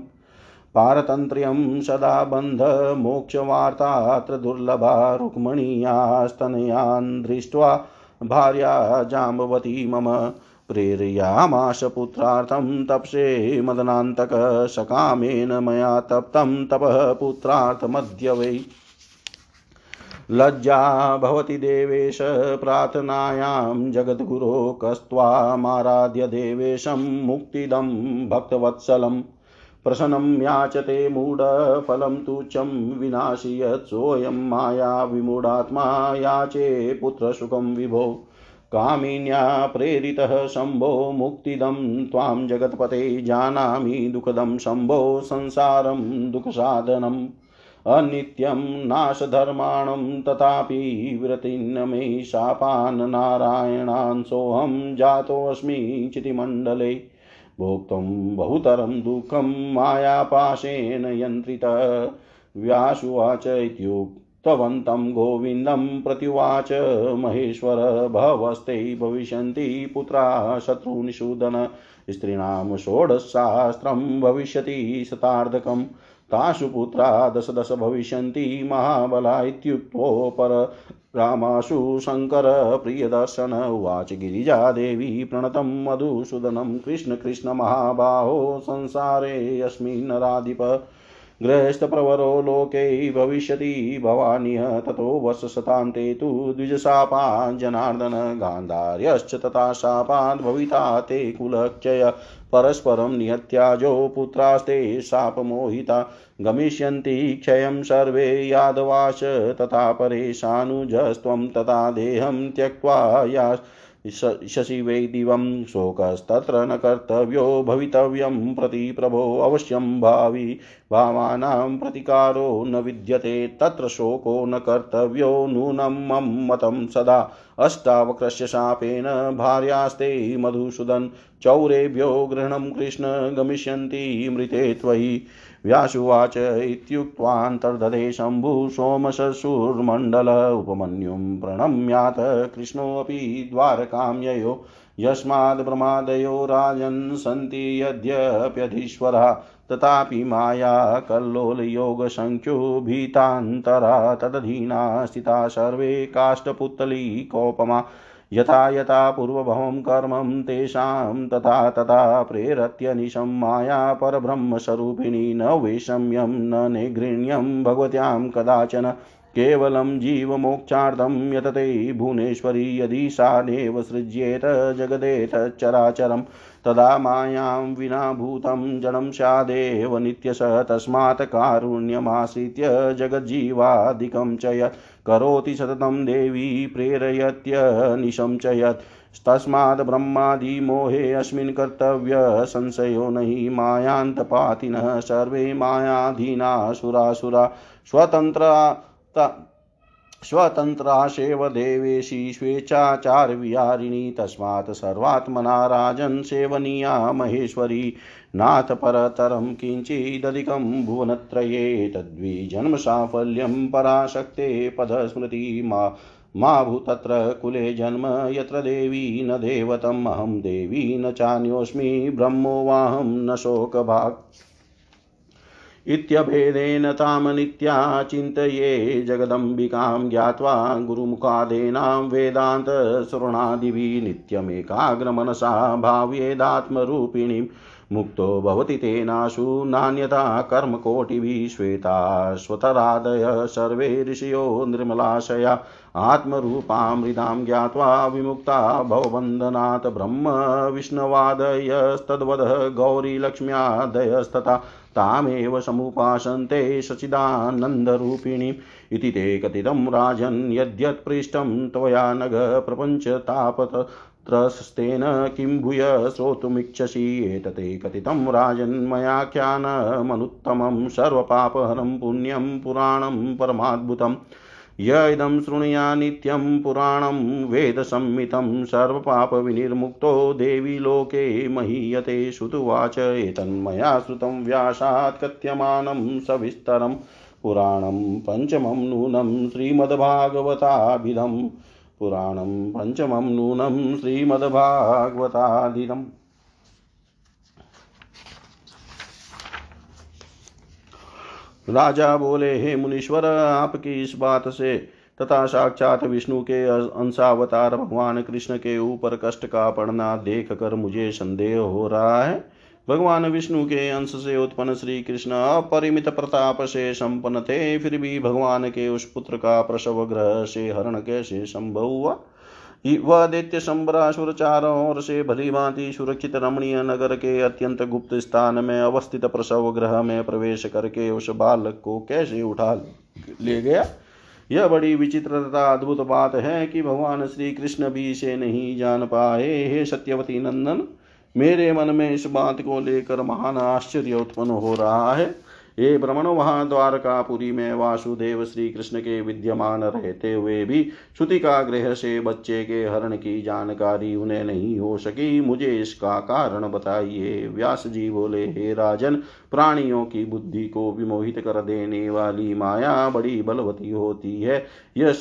पारतन्त्र्यं सदा बन्धमोक्षवार्तात्र दुर्लभा रुक्मणीयास्तनयान् दृष्ट्वा भार्या जाम्बवती मम प्रेरयामाश पुत्रार्थं तपसे मदनान्तक सकामेन मया तप्तं तपः पुत्रार्थमद्य वै लज्जा भवति देवेश, प्रार्थनायां जगद्गुरो कस्त्वामाराध्य देवेशं मुक्तिदं भक्तवत्सलम् प्रसन्नं याचते मूढफलं तुच्छं विनाशि यत् माया विमूढात्मा याचे पुत्रसुखं विभो। कामिन्या प्रेरितः शम्भो मुक्तिदं त्वां जगत्पते जानामि दुःखदं शम्भो संसारं दुःखसाधनम्। अनित्यं नाशधर्माणं तथापि विरतिन्न मे शापान् नारायणान् सोऽहं जातोऽस्मि चितिमण्डले। भोक्तुं बहुतरं दुःखं मायापाशेन यन्त्रित। व्यासुवाच इत्युक्तवन्तं गोविन्दं प्रत्युवाच महेश्वर भवस्ते भविष्यन्ति पुत्रा शत्रुनिषूदन। स्त्रीणां षोडशशास्त्रं भविष्यति शतार्धकम् तासु पुत्रा दश दश भविष्यन्ति महाबला इत्युक्तोपर। रामाशु शङ्करप्रियदर्शन उवाच गिरिजादेवी प्रणतं मधुसूदनं। कृष्ण कृष्ण महाबाहो, संसारे संसारेऽस्मिन्नराधिप गृहस्थप्रवरो लोके भविष्यति भवान्यः ततो वर्षशतान्ते तु द्विजशापान् जनार्दन गान्धार्यश्च तथा शापान् भविता ते कुलक्षय परस्परं निहत्याजो पुत्रास्ते शापमोहिता गमिष्यन्ति क्षयं सर्वे यादवाश तथा परेशानुजस्त्वं तथा देहं त्यक्त्वा या शशिवै दिवं शोकस्तत्र न कर्तव्यो भवितव्यं प्रति प्रभो अवश्यं भावि, भावानां प्रतिकारो न विद्यते, तत्र शोको न कर्तव्यो नूनं मम मतं सदा। अष्टावक्रस्य शापेन भार्यास्ते मधुसूदन, चौरेभ्यो गृहणं कृष्ण गमिष्यन्ति मृते त्वयि। व्यासुवाच इत्युक्त्वान्तर्दधे शम्भु सोमशशुर्मण्डल उपमन्युं प्रणम्यात कृष्णोऽपि द्वारकां ययो यस्माद् प्रमादयो राजन् सन्ति यद्यप्यधीश्वरः तथापि माया कल्लोलयोगसङ्ख्योभीतान्तरा तदधीना स्थिता सर्वे काष्ठपुत्तलीकोपमा यथा यथा पूर्वभवं कर्मं तेषां तथा तथा प्रेरत्यनिशं माया परब्रह्मस्वरूपिणी न वैषम्यं न निगृह्यं भगवत्यां कदाचन केवलं जीवमोक्षार्थं यतते भुवनेश्वरी यदि सा सृज्येत जगदेतच्चराचरं तदा मायां विना भूतं जडं स्यादेव नित्यश तस्मात् कारुण्यमाश्रित्य जगज्जीवादिकं च यत् करोति सततं देवी प्रेरयत्यनिशं च यत्। तस्माद् ब्रह्मादिमोहे अस्मिन् कर्तव्य संशयो न हि मायान्तपातिनः सर्वे मायाधीनासुरासुरा स्वतन्त्रा स्वतन्त्राशेव देवेशी स्वेच्छाचारविहारिणी। तस्मात् सर्वात्मना राजन् सेवनीया महेश्वरी। नाथ परतरं किञ्चिदधिकं भुवनत्रये तद्विजन्मसाफल्यं पराशक्ते पदस्मृति मा मा भूतत्र कुले जन्म यत्र देवी न देवतम्, अहं देवी न चान्योऽस्मि ब्रह्मोवाहं न शोकभाक् इत्यभेदेन तां नित्या चिन्तये जगदम्बिकां ज्ञात्वा गुरुमुखादेनां वेदान्तश्रवणादिभिः नित्यमेकाग्रमनसा भाव्येदात्मरूपिणीं मुक्तो भवति तेनाशु नान्यथा कर्मकोटिभिः श्वेताश्वतरादय सर्वे ऋषयो निर्मलाशया। आत्मरूपामृतां ज्ञात्वा विमुक्ता भवबन्धनात् ब्रह्म विष्णवादयस्तद्वद गौरीलक्ष्म्यादयस्तथा। तामेव समुपासन्ते सचिदानन्दरूपिणीं इति ते कथितं राजन् यद्यत्पृष्टं त्वया नघ त्रस्तेन किं भूय श्रोतुमिच्छसि एतते कथितं राजन्मयाख्यानमनुत्तमं सर्वपापहरं पुण्यं पुराणं परमाद्भुतम् य इदं शृणुया नित्यं पुराणं वेदसंमितं सर्वपापविनिर्मुक्तो देवी लोके महीयते श्रुतुवाच एतन्मया श्रुतं व्यासात् कथ्यमानं सविस्तरं। पुराणं पञ्चमं नूनं श्रीमद्भागवताभिधम्। पुराणं पञ्चमं नूनं श्रीमद्भागवतादिदम् राजा बोले, हे मुनीश्वर, आपकी इस बात से तथा साक्षात विष्णु के अंशावतार भगवान कृष्ण के ऊपर कष्ट का पड़ना देख कर मुझे संदेह हो रहा है। भगवान विष्णु के अंश से उत्पन्न श्री कृष्ण अपरिमित प्रताप से संपन्न थे, फिर भी भगवान के उस पुत्र का प्रसव ग्रह से हरण कैसे संभव हुआ? वह दैत्य संबरासुर चारों ओर से भली भांति सुरक्षित रमणीय नगर के अत्यंत गुप्त स्थान में अवस्थित प्रसव ग्रह में प्रवेश करके उस बालक को कैसे उठा ले गया? यह बड़ी विचित्र तथा अद्भुत बात है कि भगवान श्री कृष्ण भी इसे नहीं जान पाए। हे सत्यवती नंदन मेरे मन में इस बात को लेकर महान आश्चर्य उत्पन्न हो रहा है। ये भ्रमण वहाँ द्वारकापुरी में वासुदेव श्री कृष्ण के विद्यमान रहते हुए भी श्रुति का गृह से बच्चे के हरण की जानकारी उन्हें नहीं हो सकी। मुझे इसका कारण बताइए। व्यास जी बोले, हे राजन, प्राणियों की बुद्धि को विमोहित कर देने वाली माया बड़ी बलवती होती है। यह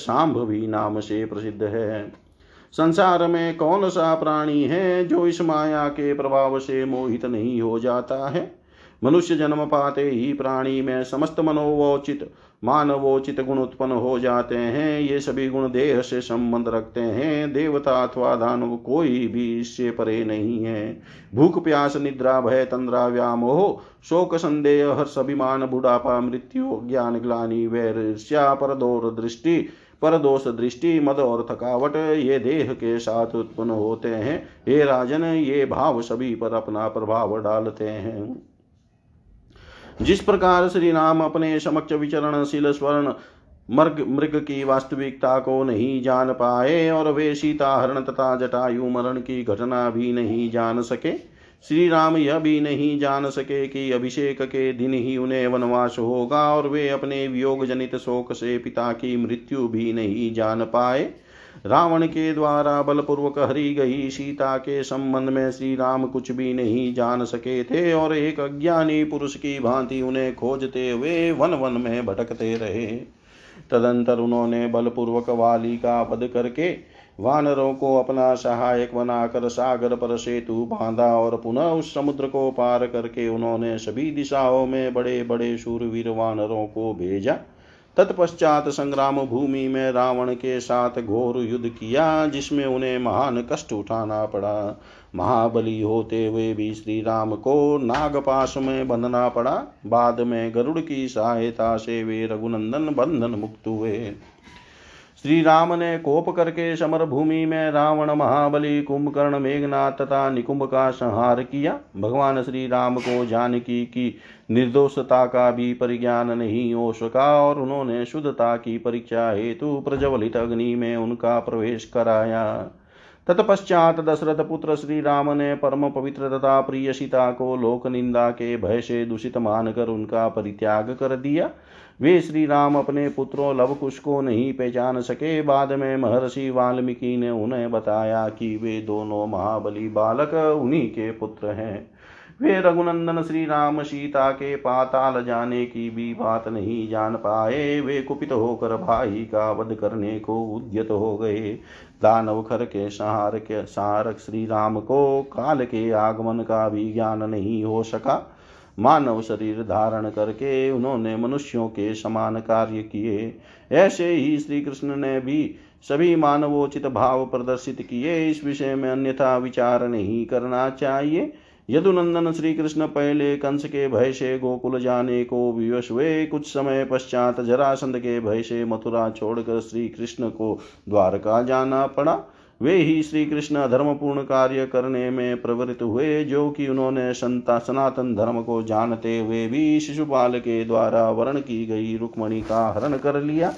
भी नाम से प्रसिद्ध है। संसार में कौन सा प्राणी है जो इस माया के प्रभाव से मोहित नहीं हो जाता है? मनुष्य जन्म पाते ही प्राणी में समस्त मनोवोचित, मानवोचित गुण उत्पन्न हो जाते हैं। ये सभी गुण देह से संबंध रखते हैं। देवता अथवा दानव कोई भी इससे परे नहीं है। भूख, प्यास, निद्रा, भय, तंद्रा व्यामोह शोक, संदेह, हर्ष, अभिमान, बुढ़ापा, मृत्यु, ज्ञान, ग्लानी, वैर वैरस्या परदोर, दृष्टि पर दोष दृष्टि मद और थकावट, ये देह के साथ उत्पन्न होते हैं। हे राजन, ये भाव सभी पर अपना प्रभाव डालते हैं। जिस प्रकार श्री राम अपने समक्ष विचरणशील स्वर्ण, मर्ग, मृग की वास्तविकता को नहीं जान पाए और वे सीता हरण तथा जटायु मरण की घटना भी नहीं जान सके श्री राम यह भी नहीं जान सके कि अभिषेक के दिन ही उन्हें वनवास होगा और वे अपने वियोग जनित शोक से पिता की मृत्यु भी नहीं जान पाए। रावण के द्वारा बलपूर्वक हरी गई सीता के संबंध में श्री राम कुछ भी नहीं जान सके थे और एक अज्ञानी पुरुष की भांति उन्हें खोजते हुए वन वन में भटकते रहे। तदंतर उन्होंने बलपूर्वक वाली का वध करके वानरों को अपना सहायक बनाकर सागर पर सेतु बांधा और पुनः उस समुद्र को पार करके उन्होंने सभी दिशाओं में बड़े बड़े शूरवीर वानरों को भेजा। तत्पश्चात संग्राम भूमि में रावण के साथ घोर युद्ध किया, जिसमें उन्हें महान कष्ट उठाना पड़ा। महाबली होते हुए भी श्री राम को नागपाश में बंधना पड़ा। बाद में गरुड़ की सहायता से वे रघुनंदन बंधन मुक्त हुए। श्री राम ने कोप करके समर भूमि में रावण महाबली, कुंभकर्ण, मेघनाथ तथा निकुंभ का संहार किया। भगवान श्री राम को जानकी की निर्दोषता का भी परिज्ञान नहीं हो सका और उन्होंने शुद्धता की परीक्षा हेतु प्रज्वलित अग्नि में उनका प्रवेश कराया। तत्पश्चात दशरथ पुत्र श्री राम ने परम पवित्र तथा प्रिय सीता को लोक निंदा के भय से दूषित मानकर उनका परित्याग कर दिया। वे श्री राम अपने पुत्रों लवकुश को नहीं पहचान सके। बाद में महर्षि वाल्मीकि ने उन्हें बताया कि वे दोनों महाबली बालक उन्हीं के पुत्र हैं। वे रघुनंदन श्री राम सीता के पाताल जाने की भी बात नहीं जान पाए। वे कुपित होकर भाई का वध करने को उद्यत हो गए। दानव खर के सहार के सहारक श्री राम को काल के आगमन का भी ज्ञान नहीं हो सका। मानव शरीर धारण करके उन्होंने मनुष्यों के समान कार्य किए। ऐसे ही श्री कृष्ण ने भी सभी मानवोचित भाव प्रदर्शित किए। इस विषय में अन्यथा विचार नहीं करना चाहिए। यदुनंदन श्री कृष्ण पहले कंस के भय से गोकुल जाने को विवश हुए। कुछ समय पश्चात जरासंध के भय से मथुरा छोड़कर श्री कृष्ण को द्वारका जाना पड़ा। वे ही श्री कृष्ण धर्मपूर्ण कार्य करने में प्रवृत्त हुए, जो कि उन्होंने संता सनातन धर्म को जानते हुए भी शिशुपाल के द्वारा वर्ण की गई रुक्मणी का हरण कर लिया।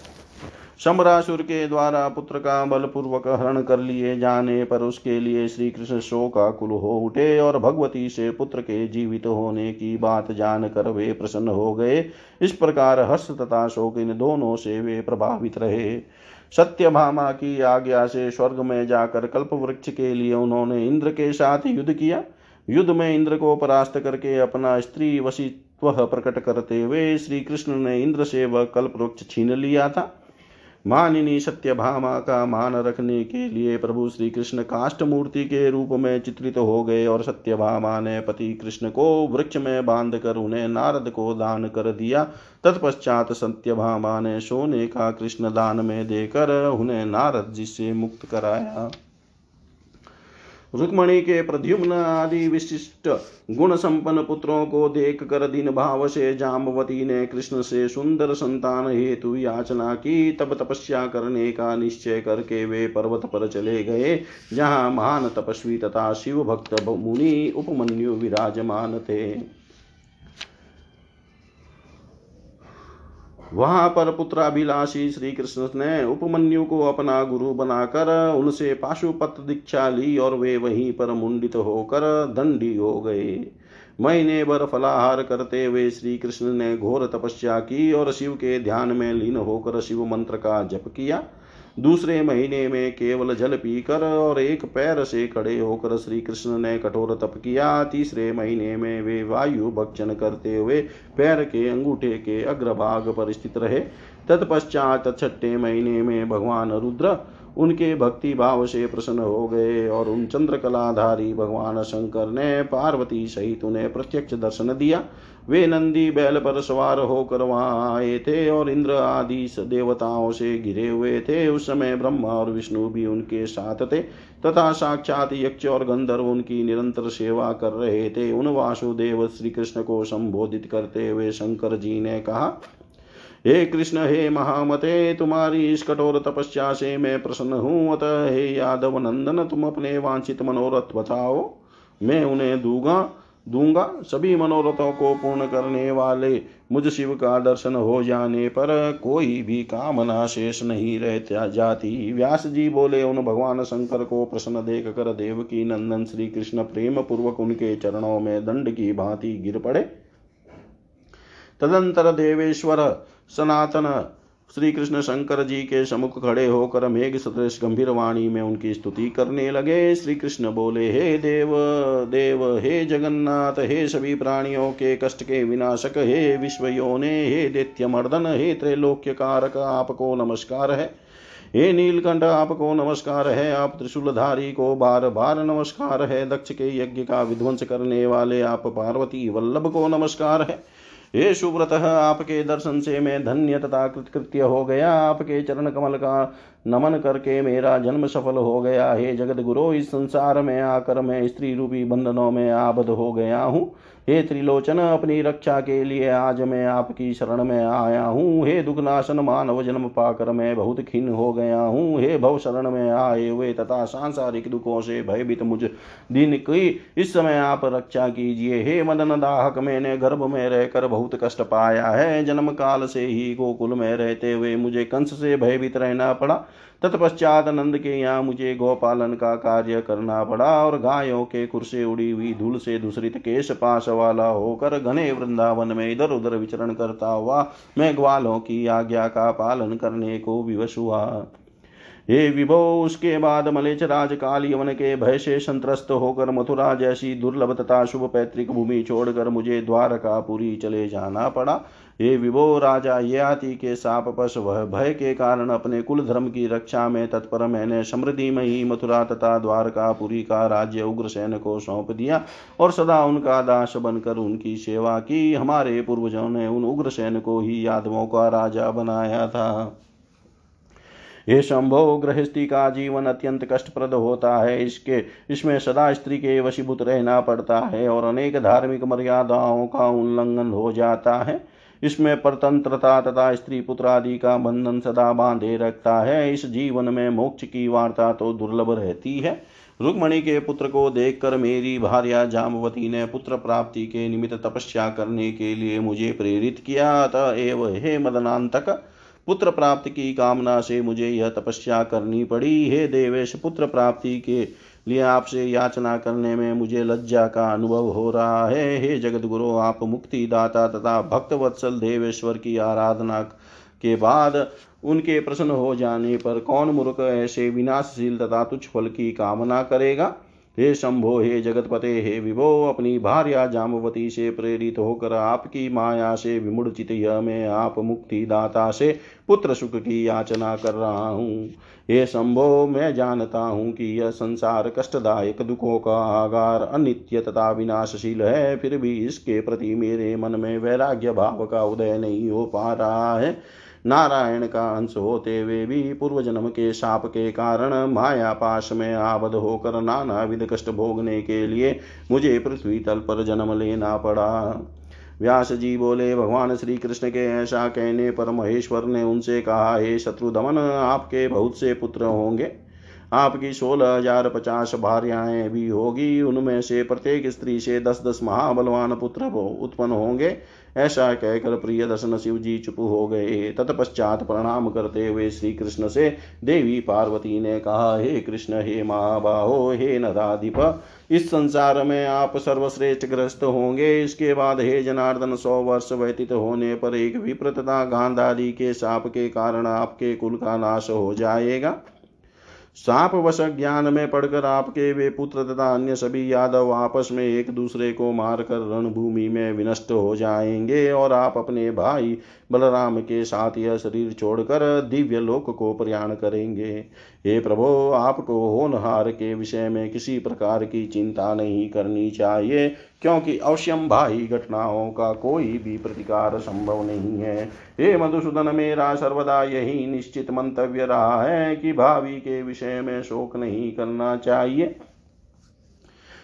समरासुर के द्वारा पुत्र का बलपूर्वक हरण कर लिए जाने पर उसके लिए श्री कृष्ण शोकाकुल हो उठे और भगवती से पुत्र के जीवित होने की बात जानकर वे प्रसन्न हो गए। इस प्रकार हर्ष तथा शोक इन दोनों से वे प्रभावित रहे। सत्य भामा की आज्ञा से स्वर्ग में जाकर कल्प वृक्ष के लिए उन्होंने इंद्र के साथ युद्ध किया। युद्ध में इंद्र को परास्त करके अपना स्त्री वशित्व प्रकट करते हुए श्री कृष्ण ने इंद्र से वह कल्प वृक्ष छीन लिया था। मानिनी सत्य भामा का मान रखने के लिए प्रभु श्री कृष्ण काष्ट मूर्ति के रूप में चित्रित हो गए और सत्य भामा ने पति कृष्ण को वृक्ष में बाँध कर उन्हें नारद को दान कर दिया। तत्पश्चात सत्य भामा ने सोने का कृष्ण दान में देकर उन्हें नारद जी से मुक्त कराया। रुक्मणी के प्रद्युम्न आदि विशिष्ट गुण संपन्न पुत्रों को देख कर दिन भाव से जाम्बवती ने कृष्ण से सुंदर संतान हेतु याचना की तब तपस्या करने का निश्चय करके वे पर्वत पर चले गए, जहाँ महान तपस्वी तथा शिव भक्त मुनि उपमन्यु विराजमान थे। वहाँ पर पुत्राभिलाषी श्री कृष्ण ने उपमन्यु को अपना गुरु बनाकर उनसे पाशुपत दीक्षा ली और वे वहीं पर मुंडित होकर दंडी हो गए। महीने भर फलाहार करते हुए श्री कृष्ण ने घोर तपस्या की और शिव के ध्यान में लीन होकर शिव मंत्र का जप किया। दूसरे महीने में केवल जल पीकर और एक पैर से खड़े होकर श्री कृष्ण ने कठोर तप किया। तीसरे महीने में वे वायु भक्षण करते हुए पैर के अंगूठे के अग्रभाग पर स्थित रहे। तत्पश्चात छठे महीने में भगवान रुद्र उनके भक्ति भाव से प्रसन्न हो गए और उन चंद्रकलाधारी भगवान शंकर ने पार्वती सहित उन्हें प्रत्यक्ष दर्शन दिया। वे नंदी बैल पर सवार होकर वहाँ आए थे और इंद्र आदि देवताओं से घिरे हुए थे। उस समय ब्रह्मा और विष्णु भी उनके साथ थे तथा साक्षात यक्ष और गंधर्व उनकी निरंतर सेवा कर रहे थे। उन वासुदेव श्री कृष्ण को संबोधित करते हुए शंकर जी ने कहा, हे कृष्ण, हे महामते, तुम्हारी इस कठोर तपस्या से मैं प्रसन्न हूँ। अतः हे यादव नंदन, तुम अपने वांछित मनोरथ बताओ। मैं उन्हें दूँगा दूँगा। सभी मनोरथों को पूर्ण करने वाले मुझ शिव का दर्शन हो जाने पर कोई भी कामना शेष नहीं रह जाती। व्यास जी बोले, उन भगवान शंकर को प्रसन्न देख कर देव की नंदन श्री कृष्ण प्रेम पूर्वक उनके चरणों में दंड की भांति गिर पड़े। तदंतर देवेश्वर सनातन श्री कृष्ण शंकर जी के समुख खड़े होकर मेघ सदृश गंभीर वाणी में उनकी स्तुति करने लगे। श्री कृष्ण बोले, हे देव देव, हे जगन्नाथ, हे सभी प्राणियों के कष्ट के विनाशक, हे विश्व योने हे दैत्य मर्दन हे त्रैलोक्य कारक आपको नमस्कार है। हे नीलकंठ, आपको नमस्कार है। आप त्रिशूलधारी को बार बार नमस्कार है। दक्ष के यज्ञ का विध्वंस करने वाले आप पार्वती वल्लभ को नमस्कार है। हे सुव्रत आपके दर्शन से मैं धन्य तथा कृतकृत्य हो गया। आपके चरण कमल का नमन करके मेरा जन्म सफल हो गया। हे जगत गुरु इस संसार में आकर मैं स्त्री रूपी बंधनों में आबद्ध हो गया हूँ। हे त्रिलोचन, अपनी रक्षा के लिए आज मैं आपकी शरण में आया हूँ। हे दुखनाशन मानव जन्म पाकर मैं बहुत खिन्न हो गया हूँ। हे भव शरण में आए हुए तथा सांसारिक दुखों से भयभीत मुझ दिन की इस समय आप रक्षा कीजिए। हे मदन दाहक, मैंने गर्भ में रहकर बहुत कष्ट पाया है। जन्म काल से ही गोकुल में रहते हुए मुझे कंस से भयभीत रहना पड़ा। तत्पश्चात नंद के यहाँ मुझे गोपालन का कार्य करना पड़ा और गायों के खुर से उड़ी हुई धूल से दूसरित केश पास वाला होकर घने वृंदावन में इधर उधर विचरण करता हुआ मैं ग्वालों की आज्ञा का पालन करने को विवश हुआ। हे विभो, उसके बाद मलेच राज काल यवन के भय से संत्रस्त होकर मथुरा जैसी दुर्लभ तथा शुभ पैतृक भूमि छोड़कर मुझे द्वारकापुरी चले जाना पड़ा। हे विभो राजा, ये ययाति के साप पश, वह भय के कारण अपने कुल धर्म की रक्षा में तत्पर मैंने समृद्धिमयी मथुरा तथा द्वारकापुरी का राज्य उग्रसेन को सौंप दिया और सदा उनका दास बनकर उनकी सेवा की। हमारे पूर्वजों ने उन उग्रसेन को ही यादवों का राजा बनाया था। ये शंभो, गृहस्थी का जीवन अत्यंत कष्टप्रद होता है। इसके, इसमें सदा स्त्री के वशीभूत रहना पड़ता है और अनेक धार्मिक मर्यादाओं का उल्लंघन हो जाता है। इसमें परतंत्रता तथा स्त्री पुत्र आदि का बंधन सदा बांधे रखता है। इस जीवन में मोक्ष की वार्ता तो दुर्लभ रहती है। रुक्मणि के पुत्र को देखकर मेरी भार्या जामवती ने पुत्र प्राप्ति के निमित्त तपस्या करने के लिए मुझे प्रेरित किया। अतएव हे मदनांतक, पुत्र प्राप्ति की कामना से मुझे यह तपस्या करनी पड़ी। हे देवेश, पुत्र प्राप्ति के लिए आपसे याचना करने में मुझे लज्जा का अनुभव हो रहा है। हे जगत गुरु आप मुक्तिदाता तथा भक्त वत्सल देवेश्वर की आराधना के बाद उनके प्रसन्न हो जाने पर कौन मूर्ख ऐसे विनाशशील तथा तुच्छ फल की कामना करेगा? हे शंभो, हे जगतपते, हे विभो, अपनी भार्या जामवती से प्रेरित होकर आपकी माया से विमुड़चित यह मैं आप मुक्ति दाता से पुत्र सुख की याचना कर रहा हूँ। हे शंभो, मैं जानता हूँ कि यह संसार कष्टदायक दुखों का आगार अनित्य तथा विनाशशील है, फिर भी इसके प्रति मेरे मन में वैराग्य भाव का उदय नहीं हो पा रहा है। नारायण का अंश होते हुए भी पूर्व जन्म के शाप के कारण माया पाश में आबद्ध होकर नाना विध कष्ट भोगने के लिए मुझे पृथ्वी तल पर जन्म लेना पड़ा। व्यास जी बोले, भगवान श्री कृष्ण के ऐसा कहने पर महेश्वर ने उनसे कहा, हे शत्रुदमन आपके बहुत से पुत्र होंगे। आपकी सोलह हज़ार पचास भार्याएँ भी होगी। उनमें से प्रत्येक स्त्री से दस दस महाबलवान पुत्र उत्पन्न होंगे। ऐसा कहकर प्रिय दर्शन शिव जी चुप हो गए। तत्पश्चात प्रणाम करते हुए श्री कृष्ण से देवी पार्वती ने कहा, हे कृष्ण, हे महाबाहो, हे नदाधिप इस संसार में आप सर्वश्रेष्ठ ग्रस्त होंगे। इसके बाद हे जनार्दन, सौ वर्ष व्यतीत होने पर एक विप्रतता गांधारी के साप के कारण आपके कुल का नाश हो जाएगा। साप वश ज्ञान में पड़कर आपके वे पुत्र तथा अन्य सभी यादव आपस में एक दूसरे को मारकर रणभूमि में विनष्ट हो जाएँगे और आप अपने भाई बलराम के साथ यह शरीर छोड़कर दिव्य लोक को प्रयाण करेंगे। हे प्रभो, आपको होनहार के विषय में किसी प्रकार की चिंता नहीं करनी चाहिए, क्योंकि अवश्यम भाई घटनाओं का कोई भी प्रतिकार संभव नहीं है। हे मधुसूदन, मेरा सर्वदा यही निश्चित मंतव्य रहा है कि भावी के विषय में शोक नहीं करना चाहिए।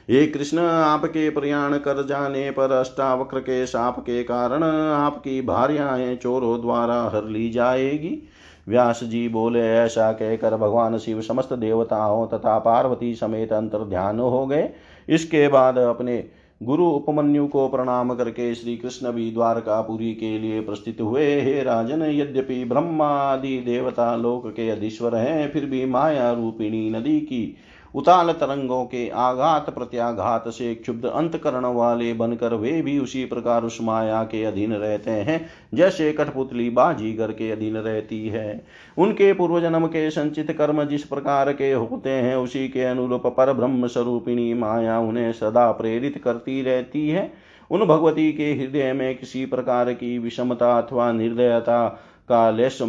हे कृष्ण, आपके प्रयाण कर जाने पर अष्टावक्र के साप के कारण आपकी भार्याएँ चोरों द्वारा हर ली जाएगी। व्यास जी बोले, ऐसा कहकर भगवान शिव समस्त देवताओं तथा पार्वती समेत अंतर ध्यान हो गए। इसके बाद अपने गुरु उपमन्यु को प्रणाम करके श्री कृष्ण भी द्वारकापुरी के लिए प्रस्थित हुए। हे राजन, यद्यपि ब्रह्मा आदि देवता लोक के अधीश्वर हैं, फिर भी माया रूपिणी नदी की उताल तरंगों के आघात, प्रत्याघात से क्षुब्ध अंतकरण वाले बनकर वे भी उसी प्रकार उस माया के अधीन रहते हैं, जैसे कठपुतली बाजीगर के अधीन रहती है। उनके पूर्व जन्म के संचित कर्म जिस प्रकार के होते हैं, उसी के अनुरूप पर ब्रह्म स्वरूपिणी माया उन्हें सदा प्रेरित करती रहती है। उन भगवती के हृदय में किसी प्रकार की विषमता अथवा निर्दयता का लेश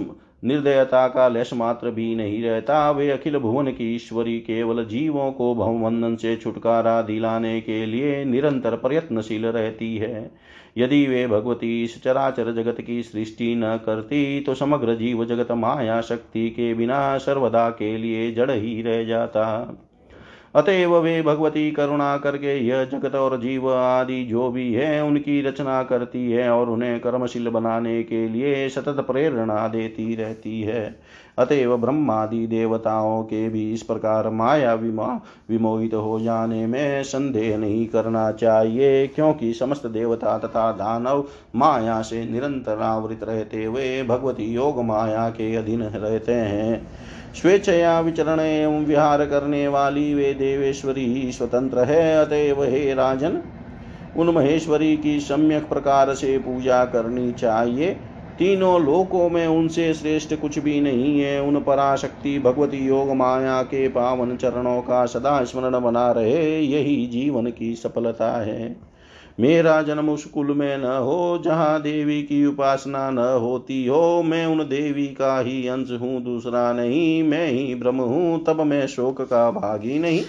निर्दयता का लेश मात्र भी नहीं रहता। वे अखिल भुवन की ईश्वरी केवल जीवों को भवबंधन से छुटकारा दिलाने के लिए निरंतर प्रयत्नशील रहती है। यदि वे भगवती इस चराचर जगत की सृष्टि न करती तो समग्र जीव जगत माया शक्ति के बिना सर्वदा के लिए जड़ ही रह जाता। अतएव वे भगवती करुणा करके यह जगत और जीव आदि जो भी है, उनकी रचना करती है और उन्हें कर्मशील बनाने के लिए सतत प्रेरणा देती रहती है। अतएव ब्रह्मादि देवताओं के भी इस प्रकार माया विमा, विमोहित हो जाने में संदेह नहीं करना चाहिए, क्योंकि समस्त देवता तथा दानव माया से निरंतर आवृत रहते हुए भगवती योग माया के अधीन रहते हैं। स्वेच्छया विचरण एवं विहार करने वाली वे देवेश्वरी स्वतंत्र है। अतएव हे राजन, उन महेश्वरी की सम्यक प्रकार से पूजा करनी चाहिए। तीनों लोकों में उनसे श्रेष्ठ कुछ भी नहीं है। उन पराशक्ति भगवती योग, माया के पावन चरणों का सदा स्मरण बना रहे, यही जीवन की सफलता है। मेरा जन्म उस कुल में न हो, जहाँ देवी की उपासना न होती हो। मैं उन देवी का ही अंश हूँ, दूसरा नहीं। मैं ही ब्रह्म हूँ, तब मैं शोक का भागी नहीं।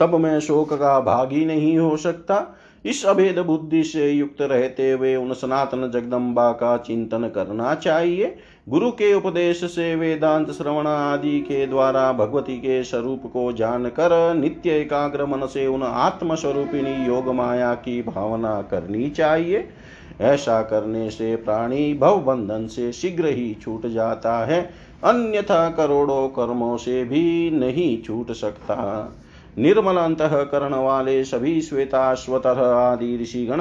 तब मैं शोक का भागी नहीं हो सकता। इस अभेद बुद्धि से युक्त रहते हुए उन सनातन जगदम्बा का चिंतन करना चाहिए। गुरु के उपदेश से वेदांत श्रवण आदि के द्वारा भगवती के स्वरूप को जानकर नित्य एकाग्र मन से उन आत्म स्वरूपिणी योग माया की भावना करनी चाहिए। ऐसा करने से प्राणी भव बंधन से शीघ्र ही छूट जाता है। अन्यथा करोड़ों कर्मों से भी नहीं छूट सकता। निर्मल अंतकरण वाले सभी श्वेताश्वतर आदि ऋषिगण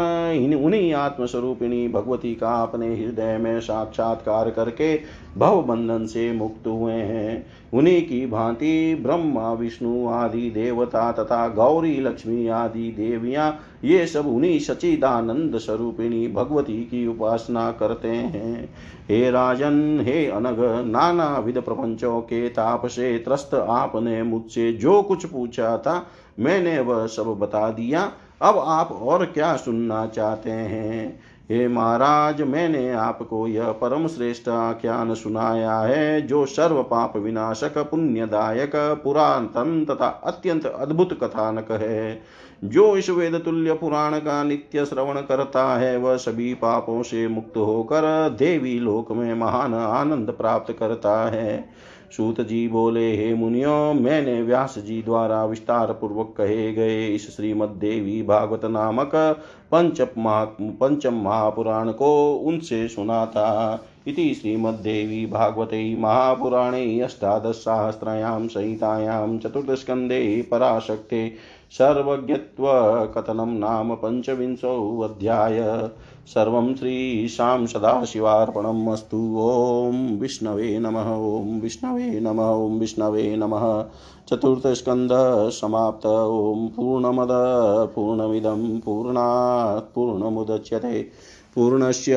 उन्हीं आत्मस्वरूपिणी भगवती का अपने हृदय में साक्षात्कार करके भव बंधन से मुक्त हुए हैं। उन्हीं की भांति ब्रह्मा, विष्णु आदि देवता तथा गौरी, लक्ष्मी आदि देवियाँ ये सब उन्हीं सचिदानंद स्वरूपिणी भगवती की उपासना करते हैं। हे राजन, हे अनग नाना विध प्रपंचों के ताप से त्रस्त आपने मुझसे जो कुछ पूछा था, मैंने वह सब बता दिया। अब आप और क्या सुनना चाहते हैं? हे महाराज, मैंने आपको यह परम श्रेष्ठ आख्यान सुनाया है, जो सर्व पाप विनाशक, पुण्यदायक, पुरातन तथा अत्यंत अद्भुत कथानक है। जो इस वेद तुल्य पुराण का नित्य श्रवण करता है, वह सभी पापों से मुक्त होकर देवी लोक में महान आनंद प्राप्त करता है। सूत जी बोले, हे मुनियो, मैंने व्यास जी द्वारा विस्तार पूर्वक कहे गए इस श्रीमद्देवी भागवत नामक पंच पंचम महापुराण को उनसे सुना था। इति श्रीमद्देवी भागवते महापुराणे अष्टादशसाहस्रायां संहितायां चतुर्थस्कन्धे पराशक्ते सर्वज्ञत्वकथनं नाम पञ्चविंशोऽध्याय सर्वं श्रीशां सदाशिवार्पणम् अस्तु। ॐ विष्णवे नमः, ॐ विष्णवे नमः, ॐ विष्णवे नमः। चतुर्थस्कन्धः समाप्त। ॐ पूर्णमद, पूर्णमिदं पूर्णात् पूर्णमुदच्यते। पूर्णस्य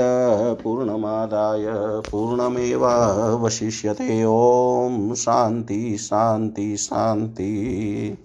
पूर्णमादाय पूर्णमेवावशिष्यते। ॐ शान्ति शान्ति शान्ति।